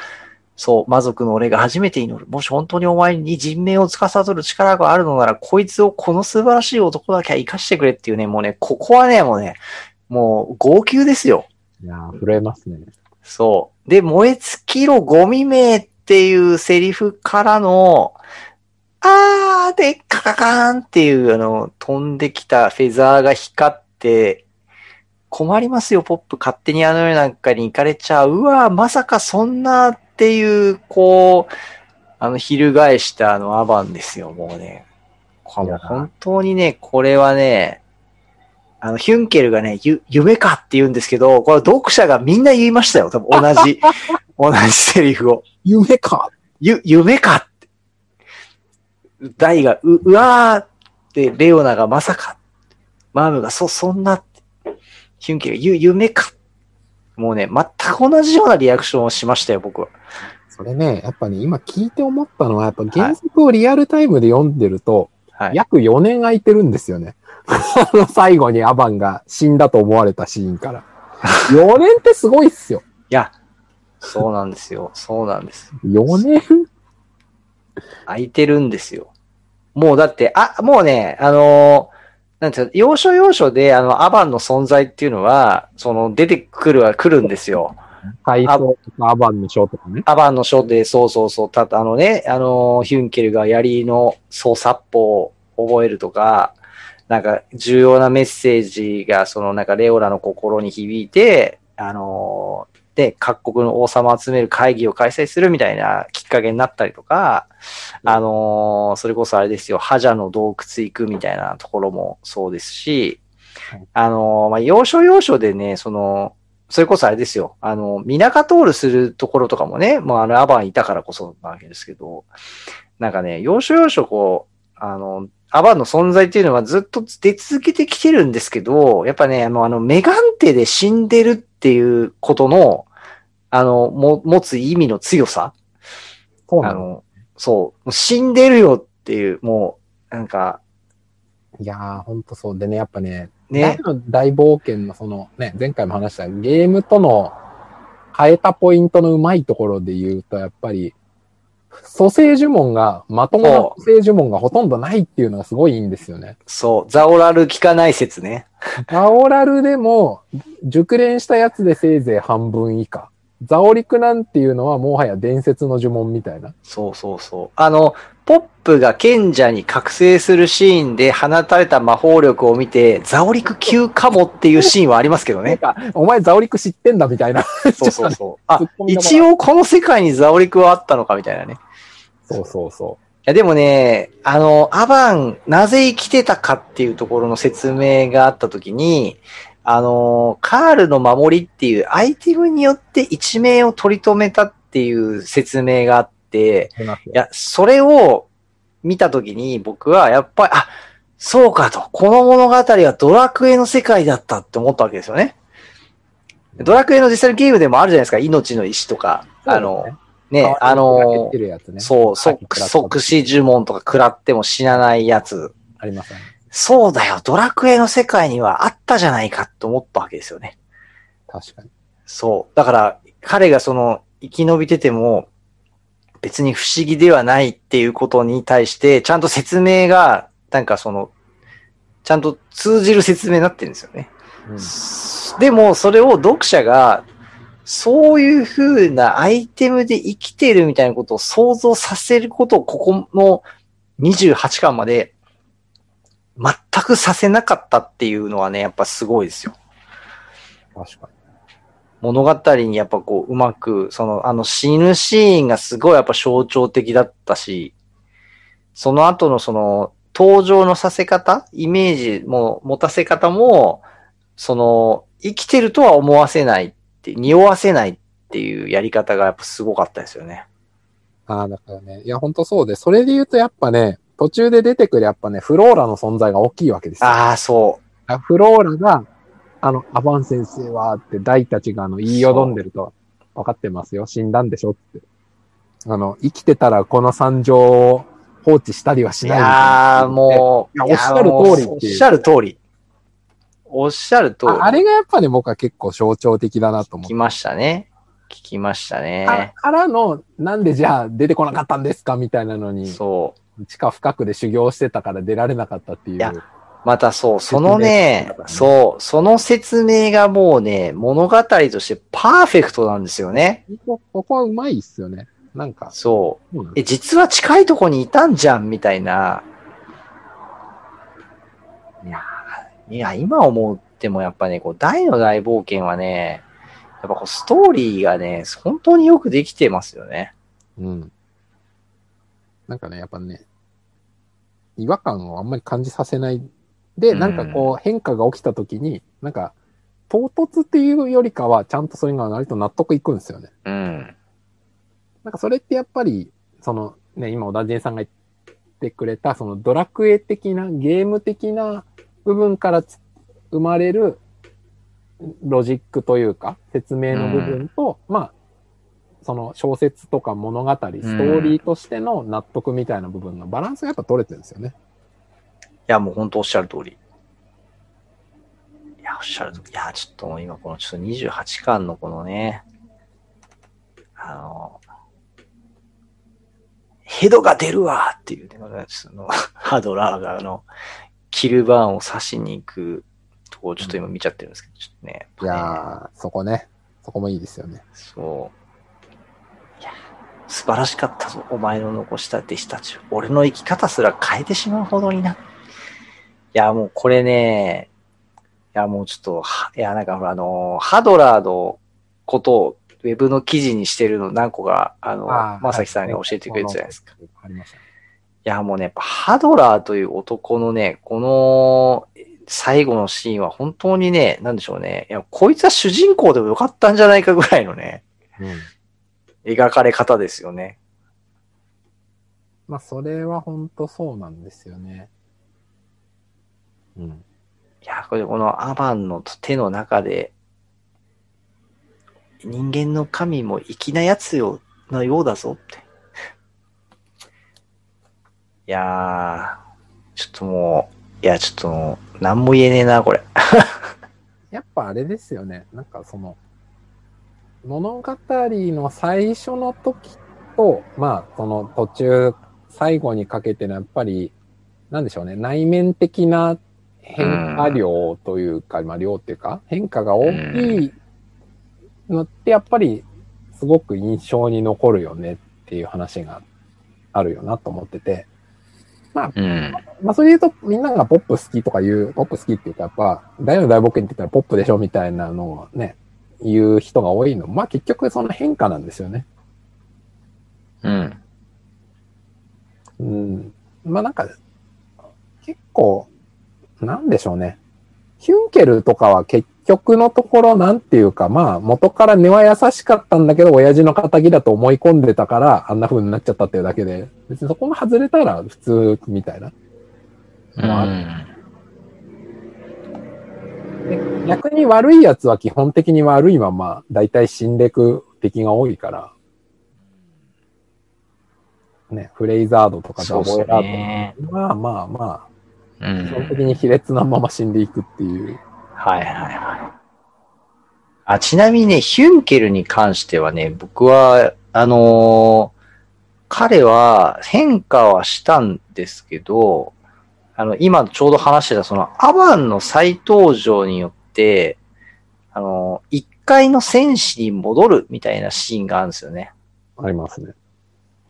S2: そう、魔族の俺が初めて祈る。もし本当にお前に人命を司る力があるのなら、こいつをこの素晴らしい男だけは生かしてくれっていうね、もうね、ここはね、もうね、もう号泣ですよ。
S1: いやー、震えますね。
S2: そう。で、燃え尽きろゴミ名っていうセリフからの、あーで、カカカーンっていう、あの、飛んできたフェザーが光って、困りますよ、ポップ。勝手にあの世なんかに行かれちゃう。うわまさかそんなっていう、こう、あの、翻したあのアバンですよ、もうね。本当にね、これはね、あの、ヒュンケルがね、ゆ、夢かって言うんですけど、これ読者がみんな言いましたよ、多分同じ、同じセリフを。
S1: 夢か？
S2: ゆ、夢かって。ダイが、う、うわーって、レオナがまさか。マームが、そ、そんなって。ヒュンケルが、ゆ、夢か。もうね、全く同じようなリアクションをしましたよ、僕は。
S1: それね、やっぱね、今聞いて思ったのは、やっぱ原作をリアルタイムで読んでると、
S2: はい。
S1: 約4年空いてるんですよね。あの最後にアバンが死んだと思われたシーンから。4年ってすごいっすよ。
S2: いや、そうなんですよ。そうなんです。
S1: 4年？
S2: 空いてるんですよ。もうだって、あ、もうね、あのーなんていうの要所要所で、あの、アバンの存在っていうのは、その、出てくるは来るんですよ。
S1: 体操とかアバンのショーとかね。
S2: アバンの書で、そうそうそう、たあのね、あの、ヒュンケルが槍の総殺法を覚えるとか、なんか重要なメッセージが、そのなんかレオラの心に響いて、あの、で、各国の王様を集める会議を開催するみたいなきっかけになったりとか、あの、それこそあれですよ、覇者の洞窟行くみたいなところもそうですし
S1: はい、
S2: あの、まあ、要所要所でね、その、それこそあれですよ。あの、ミナカトールするところとかもね、もうあの、アバンいたからこそなわけですけど、なんかね、要所要所こう、あの、アバンの存在っていうのはずっと出続けてきてるんですけど、やっぱね、あの、あの、メガンテで死んでるっていうことの、あの、も、持つ意味の強さ
S1: そうなの。
S2: あの、そう、死んでるよっていう、もう、なんか、
S1: いやー、ほんとそう。でね、やっぱね、
S2: ね、
S1: 大冒険のそのね、前回も話したゲームとの変えたポイントのうまいところで言うと、やっぱり、蘇生呪文が、まともな蘇生呪文がほとんどないっていうのがすごいいいんですよね。
S2: そう、ザオラル効かない説ね。
S1: ザオラルでも、熟練したやつでせいぜい半分以下。ザオリクなんていうのはもはや伝説の呪文みたいな。
S2: そうそうそう。あの、ポップが賢者に覚醒するシーンで放たれた魔法力を見て、ザオリク級かもっていうシーンはありますけどね。
S1: お前ザオリク知ってんだみたいな。
S2: そうそうそう。あ一応この世界にザオリクはあったのかみたいなね。
S1: そうそうそ
S2: いや、でもね、あの、アバン、なぜ生きてたかっていうところの説明があったときに、あの、カールの守りっていうアイテムによって一命を取り留めたっていう説明があって、
S1: う。い
S2: や、それを見たときに僕はやっぱり、あ、そうかと。この物語はドラクエの世界だったって思ったわけですよね。ドラクエの実際のゲームでもあるじゃないですか。命の石とか。あの、ね、あの、
S1: るやつね、
S2: そう、即即死呪文とか食らっても死なないやつ。
S1: ありますよね。
S2: そうだよ、ドラクエの世界にはあったじゃないかって思ったわけですよね。
S1: 確かに。
S2: そう。だから、彼がその、生き延びてても、別に不思議ではないっていうことに対して、ちゃんと説明が、なんかその、ちゃんと通じる説明になってるんですよね。
S1: うん
S2: でも、それを読者が、そういう風なアイテムで生きてるみたいなことを想像させることを、ここの28巻まで、全くさせなかったっていうのはね、やっぱすごいですよ。
S1: 確か
S2: 物語にやっぱこう、うまく、その、あの死ぬシーンがすごいやっぱ象徴的だったし、その後のその、登場のさせ方、イメージも持たせ方も、その、生きてるとは思わせないって、匂わせないっていうやり方がやっぱすごかったですよね。
S1: に。ああ、だからね。いや、ほんとそうで、それで言うとやっぱね、途中で出てくるやっぱね、フローラの存在が大きいわけですよ。
S2: ああ、そ
S1: フローラが、あの、アバン先生はって大たちがあの、言いよどんでると、分かってますよ。死んだんでしょって。あの、生きてたらこの惨状を放置したりはし
S2: う。い
S1: ないいな
S2: やー、もう、
S1: いやおっしゃる通り
S2: おっしゃる通り。おっしゃる通り。
S1: ああれがやっぱね、僕は結構象徴的だなと思って。
S2: 聞きましたね。聞きました
S1: か
S2: ね。
S1: からの、なんでじゃあ出てこなかったんですかみたいなのに、
S2: そう。
S1: 地下深くで修行してたから出られなかったっていう。
S2: いやまたそう、そのね
S1: ね
S2: そう、その説明がもうね、物語としてパーフェクトなんですよね。
S1: ここはうまいっすよね。なんか、
S2: そう。
S1: うん
S2: え、実は近いとこにいたんじゃん、みたいな。いやー、いや、今思ってもやっぱね、こう、大の大冒険はね、やっぱこう、ストーリーがね、本当によくできてますよね。
S1: うん。なんかね、やっぱね、違和感をあんまり感じさせない。で、
S2: うん
S1: なんかこう変化が起きた時に、なんか、唐突っていうよりかは、ちゃんとそれが割と納得いくんですよね。
S2: うん。
S1: なんかそれってやっぱり、そのね、今小田人さんが言ってくれた、そのドラクエ的な、ゲーム的な部分からつ生まれるロジックというか、説明の部分と、まあ、その小説とか物語、ストーリーとしての納得みたいな部分のバランスがやっぱ取れてるんですよね。
S2: いや、もう本当おっしゃる通り。いや、おっしゃる通り。いや、ちょっと今このちょっと28巻のこのね、あの、ヘドが出るわっていうね、その、ハドラーがあの、キルバーンを刺しに行くとこをちょっと今見ちゃってるんですけど、ちょっとね。
S1: いやー、そこね。そこもいいですよね。
S2: そう。いや、素晴らしかったぞ、お前の残した弟子たちを。俺の生き方すら変えてしまうほどにな。いや、もうこれね、いや、もうちょっと、はいや、なんかほら、あの、ハドラーのことをウェブの記事にしてるの何個か、あの、まさきさんが教えてくれてたじゃないですか。。い
S1: ありましたね。
S2: や、もうね、やっぱハドラーという男のね、この最後のシーンは本当にね、なんでしょうね。いや、こいつは主人公でもよかったんじゃないかぐらいのね、
S1: うん。
S2: 描かれ方ですよね。
S1: まあ、それは本当そうなんですよね。うん。
S2: いや、これこのアバンの手の中で、人間の神も粋なやつよ、のようだぞって。いやー、ちょっともう、いや、ちょっともう、何も言えねえな、これ。
S1: やっぱあれですよね。なんかその、物語の最初の時と、まあ、その途中、最後にかけてのやっぱり、なんでしょうね、内面的な変化量というか、まあ量っていうか、変化が大きいのってやっぱりすごく印象に残るよねっていう話があるよなと思ってて、
S2: うん。
S1: まあ、それで言うと、みんながポップ好きとか言う、ポップ好きっていうか、やっぱ、大の大冒険って言ったらポップでしょみたいなのをね、言う人が多いの。まあ、結局その変化なんですよね。
S2: うん。
S1: うん。まあ、なんか、結構、なんでしょうね。ヒュンケルとかは結局のところ、なんていうか、まあ、元から根は優しかったんだけど、親父の仇だと思い込んでたから、あんな風になっちゃったっていうだけで、別にそこが外れたら普通みたいな。まあで逆に悪い奴は基本的に悪いまま、だいたい死んでく敵が多いから、ね、フレイザードとか
S2: そうです
S1: ザボエラー
S2: ね。
S1: ド、まあまあま
S2: う
S1: あ、基本
S2: ん。
S1: 的に卑劣なまま死んでいくっていう。
S2: はいはいはい。あ、ちなみにね、ヒュンケルに関してはね、僕は、あのー彼は変化はしたんですけど、あの、今ちょうど話してたそのアバンの再登場によって、あのー一階の戦士に戻るみたいなシーンがあるんですよね。
S1: ありますね。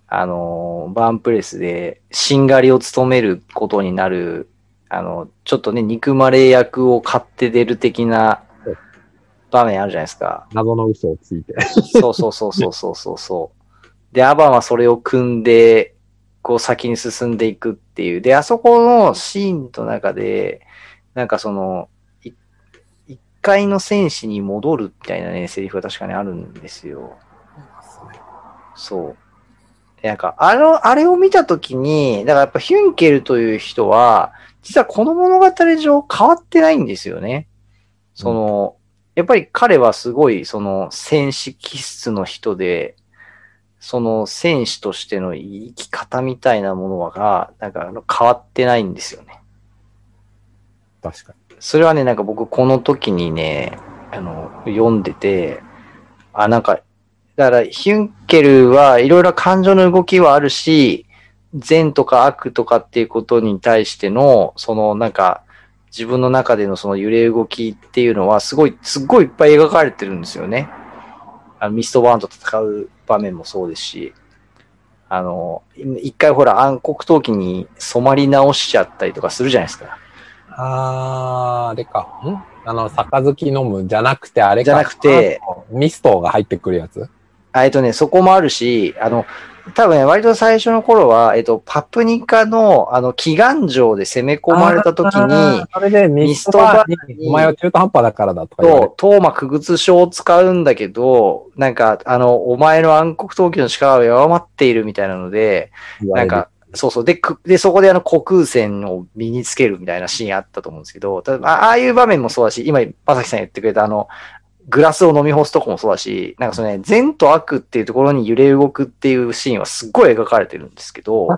S2: あのー、バーンプレスで、しんがりを務めることになる、あの、ちょっとね、憎まれ役を買って出る的な場面あるじゃないですか。
S1: 謎の嘘をついて。
S2: そうそうそうそうそうそうそう。で、アバンはそれを組んで、こう先に進んでいくっていう。で、あそこのシーンの中で、なんかその、い一階の戦士に戻るみたいなね、セリフが確かにあるんですよ。そう。でなんか、あの、あれを見たときに、だからやっぱヒュンケルという人は、実はこの物語上変わってないんですよね。その、やっぱり彼はすごい、その、戦士気質の人で、その戦士としての生き方みたいなものが、なんか変わってないんですよね。
S1: 確か
S2: それはね、なんか僕この時にね、あの、読んでて、あ、なんか、だからヒュンケルはいろいろ感情の動きはあるし、善とか悪とかっていうことに対しての、そのなんか、自分の中でのその揺れ動きっていうのはすごい、すっごいいっぱい描かれてるんですよね。あのミストバーンと戦う場面もそうですし。あの、一回ほら暗黒陶器に染まり直しちゃったりとかするじゃないですか。
S1: あー、あれか。ん？あの、杯飲むじゃなくて、あれか。
S2: じゃなくて、
S1: ミストが入ってくるやつ？
S2: あえっとね、そこもあるし、あの、多分ね、割と最初の頃は、えっと、パプニカの、あの、祈願城で攻め込まれた時に、
S1: それでミストバーに、お前は中途半端だからだとか言われ
S2: と、トーマクグツ症を使うんだけど、なんか、あの、お前の暗黒陶器の力は弱まっているみたいなので、なんか、そうそう。で、くで、そこであの、虚空戦を身につけるみたいなシーンあったと思うんですけど、ただああいう場面もそうだし、今、まさきさん言ってくれたあの、グラスを飲み干すとこもそうだし、なんかそのね、善と悪っていうところに揺れ動くっていうシーンはすっごい描かれてるんですけど、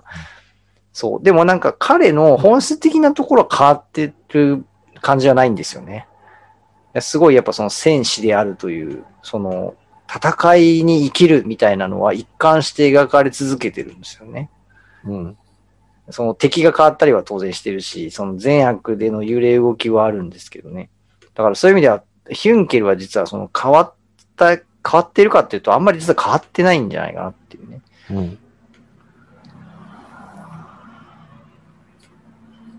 S2: そう。でもなんか彼の本質的なところは変わってる感じはないんですよね。すごいやっぱその戦士であるという、その戦いに生きるみたいなのは一貫して描かれ続けてるんですよね。
S1: うん。
S2: その敵が変わったりは当然してるし、その善悪での揺れ動きはあるんですけどね。だからそういう意味では、ヒュンケルは実はその変わった、変わってるかっていうと、あんまり実は変わってないんじゃないかなっていうね。
S1: うん。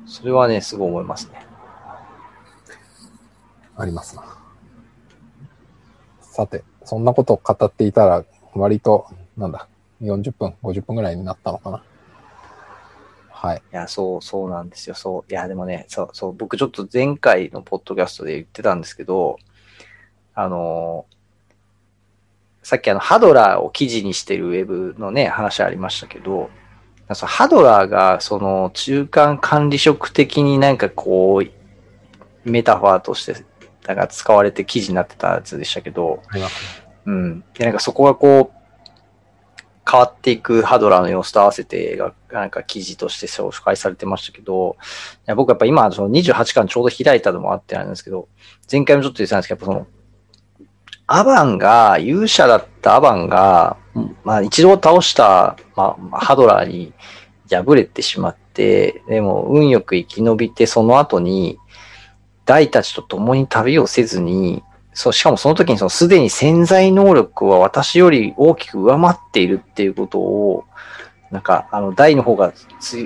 S2: それはね、すごい思いますね。
S1: ありますな。さて、そんなことを語っていたら、割と、なんだ、40分、50分ぐらいになったのかな。はい。
S2: いや、そう、そうなんですよ。そう。いや、でもね、そう、そう、僕ちょっと前回のポッドキャストで言ってたんですけど、あのーさっきあの、ハドラーを記事にしてるウェブのね、話ありましたけど、そのハドラーが、その、中間管理職的になんかこう、メタファーとして、なんか使われて記事になってたやつでしたけど、
S1: ありますね。
S2: うん。で、なんかそこがこう、変わっていくハドラーの様子と合わせてが、なんか記事として紹介されてましたけど、いや僕やっぱ今、その28巻ちょうど開いたのもあってなんですけど、前回もちょっと言ってたんですけど、やっぱその、アバンが、勇者だったアバンが、まあ一度倒した、まあ、ハドラーに敗れてしまって、でも運よく生き延びて、その後に、大たちと共に旅をせずに、そう、しかもその時にそのすでに潜在能力は私より大きく上回っているっていうことを、なんか、あの、大の方が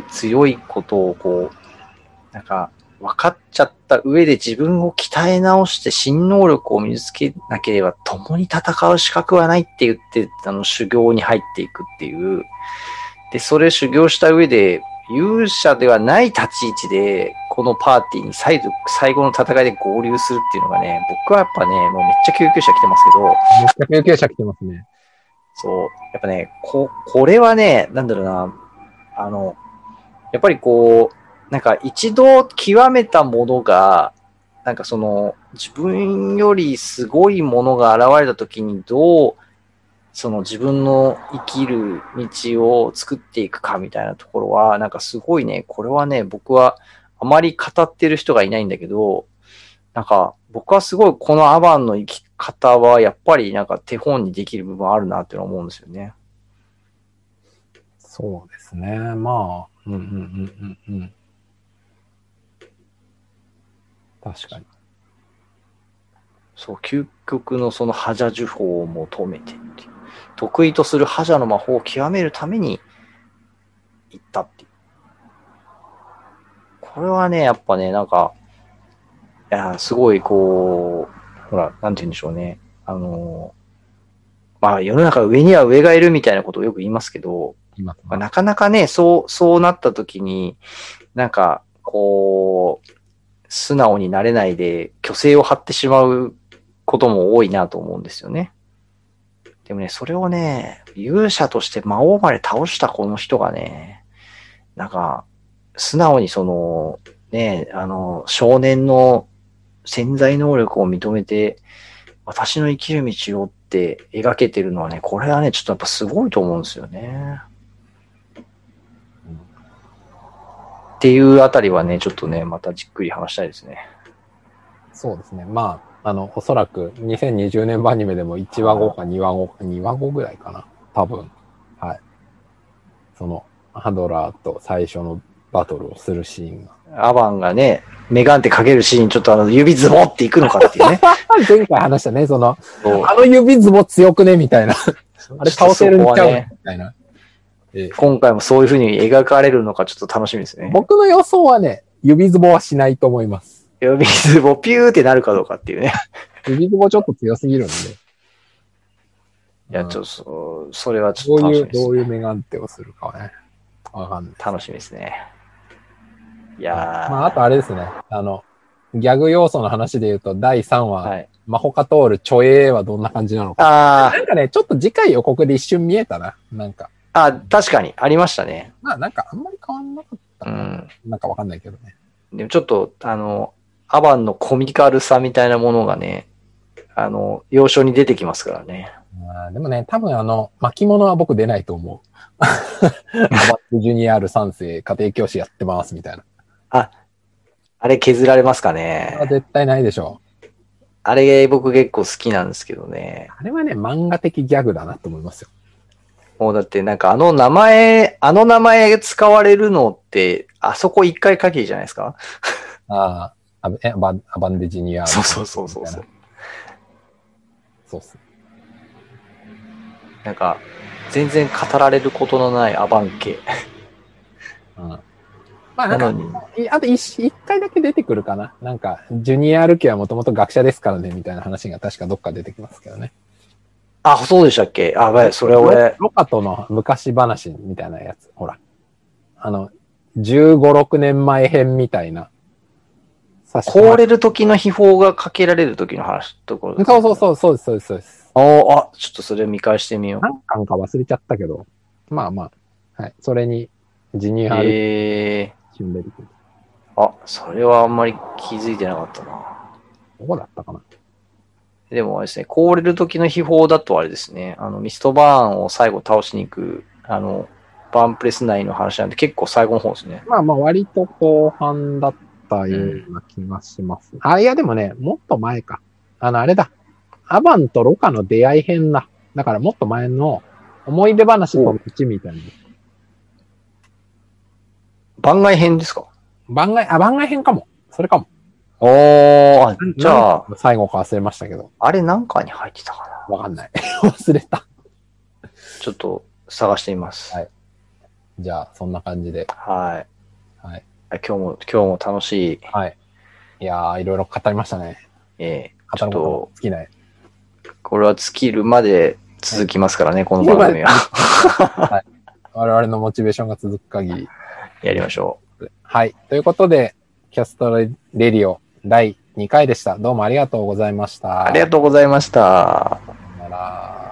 S2: 強いことをこう、なんか、分かっちゃった上で自分を鍛え直して新能力を身につけなければ共に戦う資格はないって言って、あの、修行に入っていくっていう。で、それ修行した上で、勇者ではない立ち位置で、このパーティーに最後最後の戦いで合流するっていうのがね、僕はやっぱね、もうめっちゃ救急車来てますけど、
S1: めっちゃ救急車来てますね。
S2: そう。やっぱね、こ、これはね、なんだろうな、あの、やっぱりこう、なんか一度極めたものが、なんかその、自分よりすごいものが現れた時にどう、その自分の生きる道を作っていくかみたいなところは、なんかすごいね、これはね、僕はあまり語ってる人がいないんだけど、なんか僕はすごいこのアバンの生き方はやっぱりなんか手本にできる部分あるなって思うんですよね。
S1: そうですね。まあ、うんうんうんうんうん。確かに。
S2: そう、究極のその覇者呪法を求めてっていう。得意とする覇者の魔法を極めるために行ったっていう。これはね、やっぱね、なんか、いや、すごいこう、ほら、なんて言うんでしょうね。あの、まあ世の中上には上がいるみたいなことをよく言いますけど、
S1: 今、
S2: まあなかなかね、そう、そうなった時に、なんか、こう、素直になれないで、虚勢を張ってしまうことも多いなと思うんですよね。でもね、それをね、勇者として魔王まで倒したこの人がね、なんか、素直にその、ね、あの、少年の潜在能力を認めて、私の生きる道をって描けてるのはね、これはね、ちょっとやっぱすごいと思うんですよね。っていうあたりはね、ちょっとね、またじっくり話したいですね。
S1: そうですね。まあ、あの、おそらく2020年版アニメでも1話後か2話後か、2話後ぐらいかな。多分。はい。その、ハドラーと最初のバトルをするシーンが。
S2: アバンがね、メガンってかけるシーン、ちょっとあの、指ズボっていくのかっていうね。
S1: 前回話したね、その、
S2: そう
S1: あの指ズボ強くねみたいな。あれ倒せるんちゃう、みたいな。
S2: 今回もそういう風に描かれるのかちょっと楽しみですね。
S1: 僕の予想はね、指ズボはしないと思います。
S2: 呼び水もピューってなるかどうかっていうね。
S1: 指ズボちょっと強すぎるんで。
S2: いや、
S1: うん
S2: ちょっとそ、それはち
S1: どういう、
S2: ょっと楽しみです、
S1: どういうメガンテをするかはね。わかんない。
S2: 楽しみですね。いやー。
S1: まあ、あとあれですね。あの、ギャグ要素の話で言うと、第3話、
S2: はい。
S1: マホカトール、チョエーはどんな感じなのか。
S2: あ
S1: なんかね、ちょっと次回予告で一瞬見えたな。なんか。
S2: あ、あ、確かに、ありましたね。
S1: まあ、なんかあんまり変わんなかったかな。
S2: うん。
S1: なんかわかんないけどね。
S2: でもちょっと、あの、アバンのコミカルさみたいなものがね、あの、要所に出てきますからね。
S1: まあ、でもね、多分あの、巻物は僕出ないと思う。アバットジュニアール3世家庭教師やってますみたいな。
S2: あれ削られますかね。
S1: 絶対ないでしょう。
S2: あれ僕結構好きなんですけどね。
S1: あれはね、漫画的ギャグだなと思いますよ。
S2: もうだってなんかあの名前、あの名前使われるのって、あそこ一回限りじゃないですか？
S1: ああ、あえアバアバンデジュニア。
S2: そうそうそうそうそう。
S1: そうっすね。
S2: なんか、全然語られることのないアバン系。
S1: うん。まあな
S2: なんの
S1: か、あと一一回だけ出てくるかな。なんか、ジュニアール家はもともと学者ですからね、みたいな話が確かどっか出てきますけどね。
S2: あ、そうでしたっけ？あ、やばい、それ俺、
S1: ロカとの昔話みたいなやつ。ほら。あの、15、6年前編みたいな。さ
S2: 凍れる時の秘宝がかけられる時の話、ところね
S1: そうそうそう、そうです、そうです、そうです。
S2: あ、ちょっとそれ見返してみよう。
S1: 何巻か忘れちゃったけど。まあまあ。はい。それに、ジュニアール
S2: え
S1: 一瞬出てくる。
S2: ー、あ、それはあんまり気づいてなかったな。
S1: どこだったかな
S2: でもあれですね、凍れる時の秘宝だとあれですね、あの、ミストバーンを最後倒しに行く、あの、バーンプレス内の話なんで結構最後の方ですね。
S1: まあまあ、割と後半だったような気がします。あ、いやでもね、もっと前か。あの、あれだ。アバンとロカの出会い編だ。だからもっと前の思い出話と道みたいな。
S2: 番外編ですか？
S1: 番外、あ、番外編かも。それかも。
S2: おー、あじゃあ、
S1: あ、最後か忘れましたけど。
S2: あれ何かに入ってたかな？
S1: わかんない。忘れた。
S2: ちょっと探してみます。
S1: はいじゃあ、そんな感じで。
S2: はい。
S1: はい。
S2: 今日も、今日も楽しい、
S1: はい。いやー、いろいろ語りましたね。
S2: えー、ちょっ
S1: と
S2: と、
S1: 尽きない。
S2: これは尽きるまで続きますからね、この番組は。
S1: 我々のモチベーションが続く限り。
S2: やりましょ
S1: はい。ということで、キャストレデリオ第2回でした。どうもありがとうございました。
S2: う。ありがとうございました。
S1: さよなら。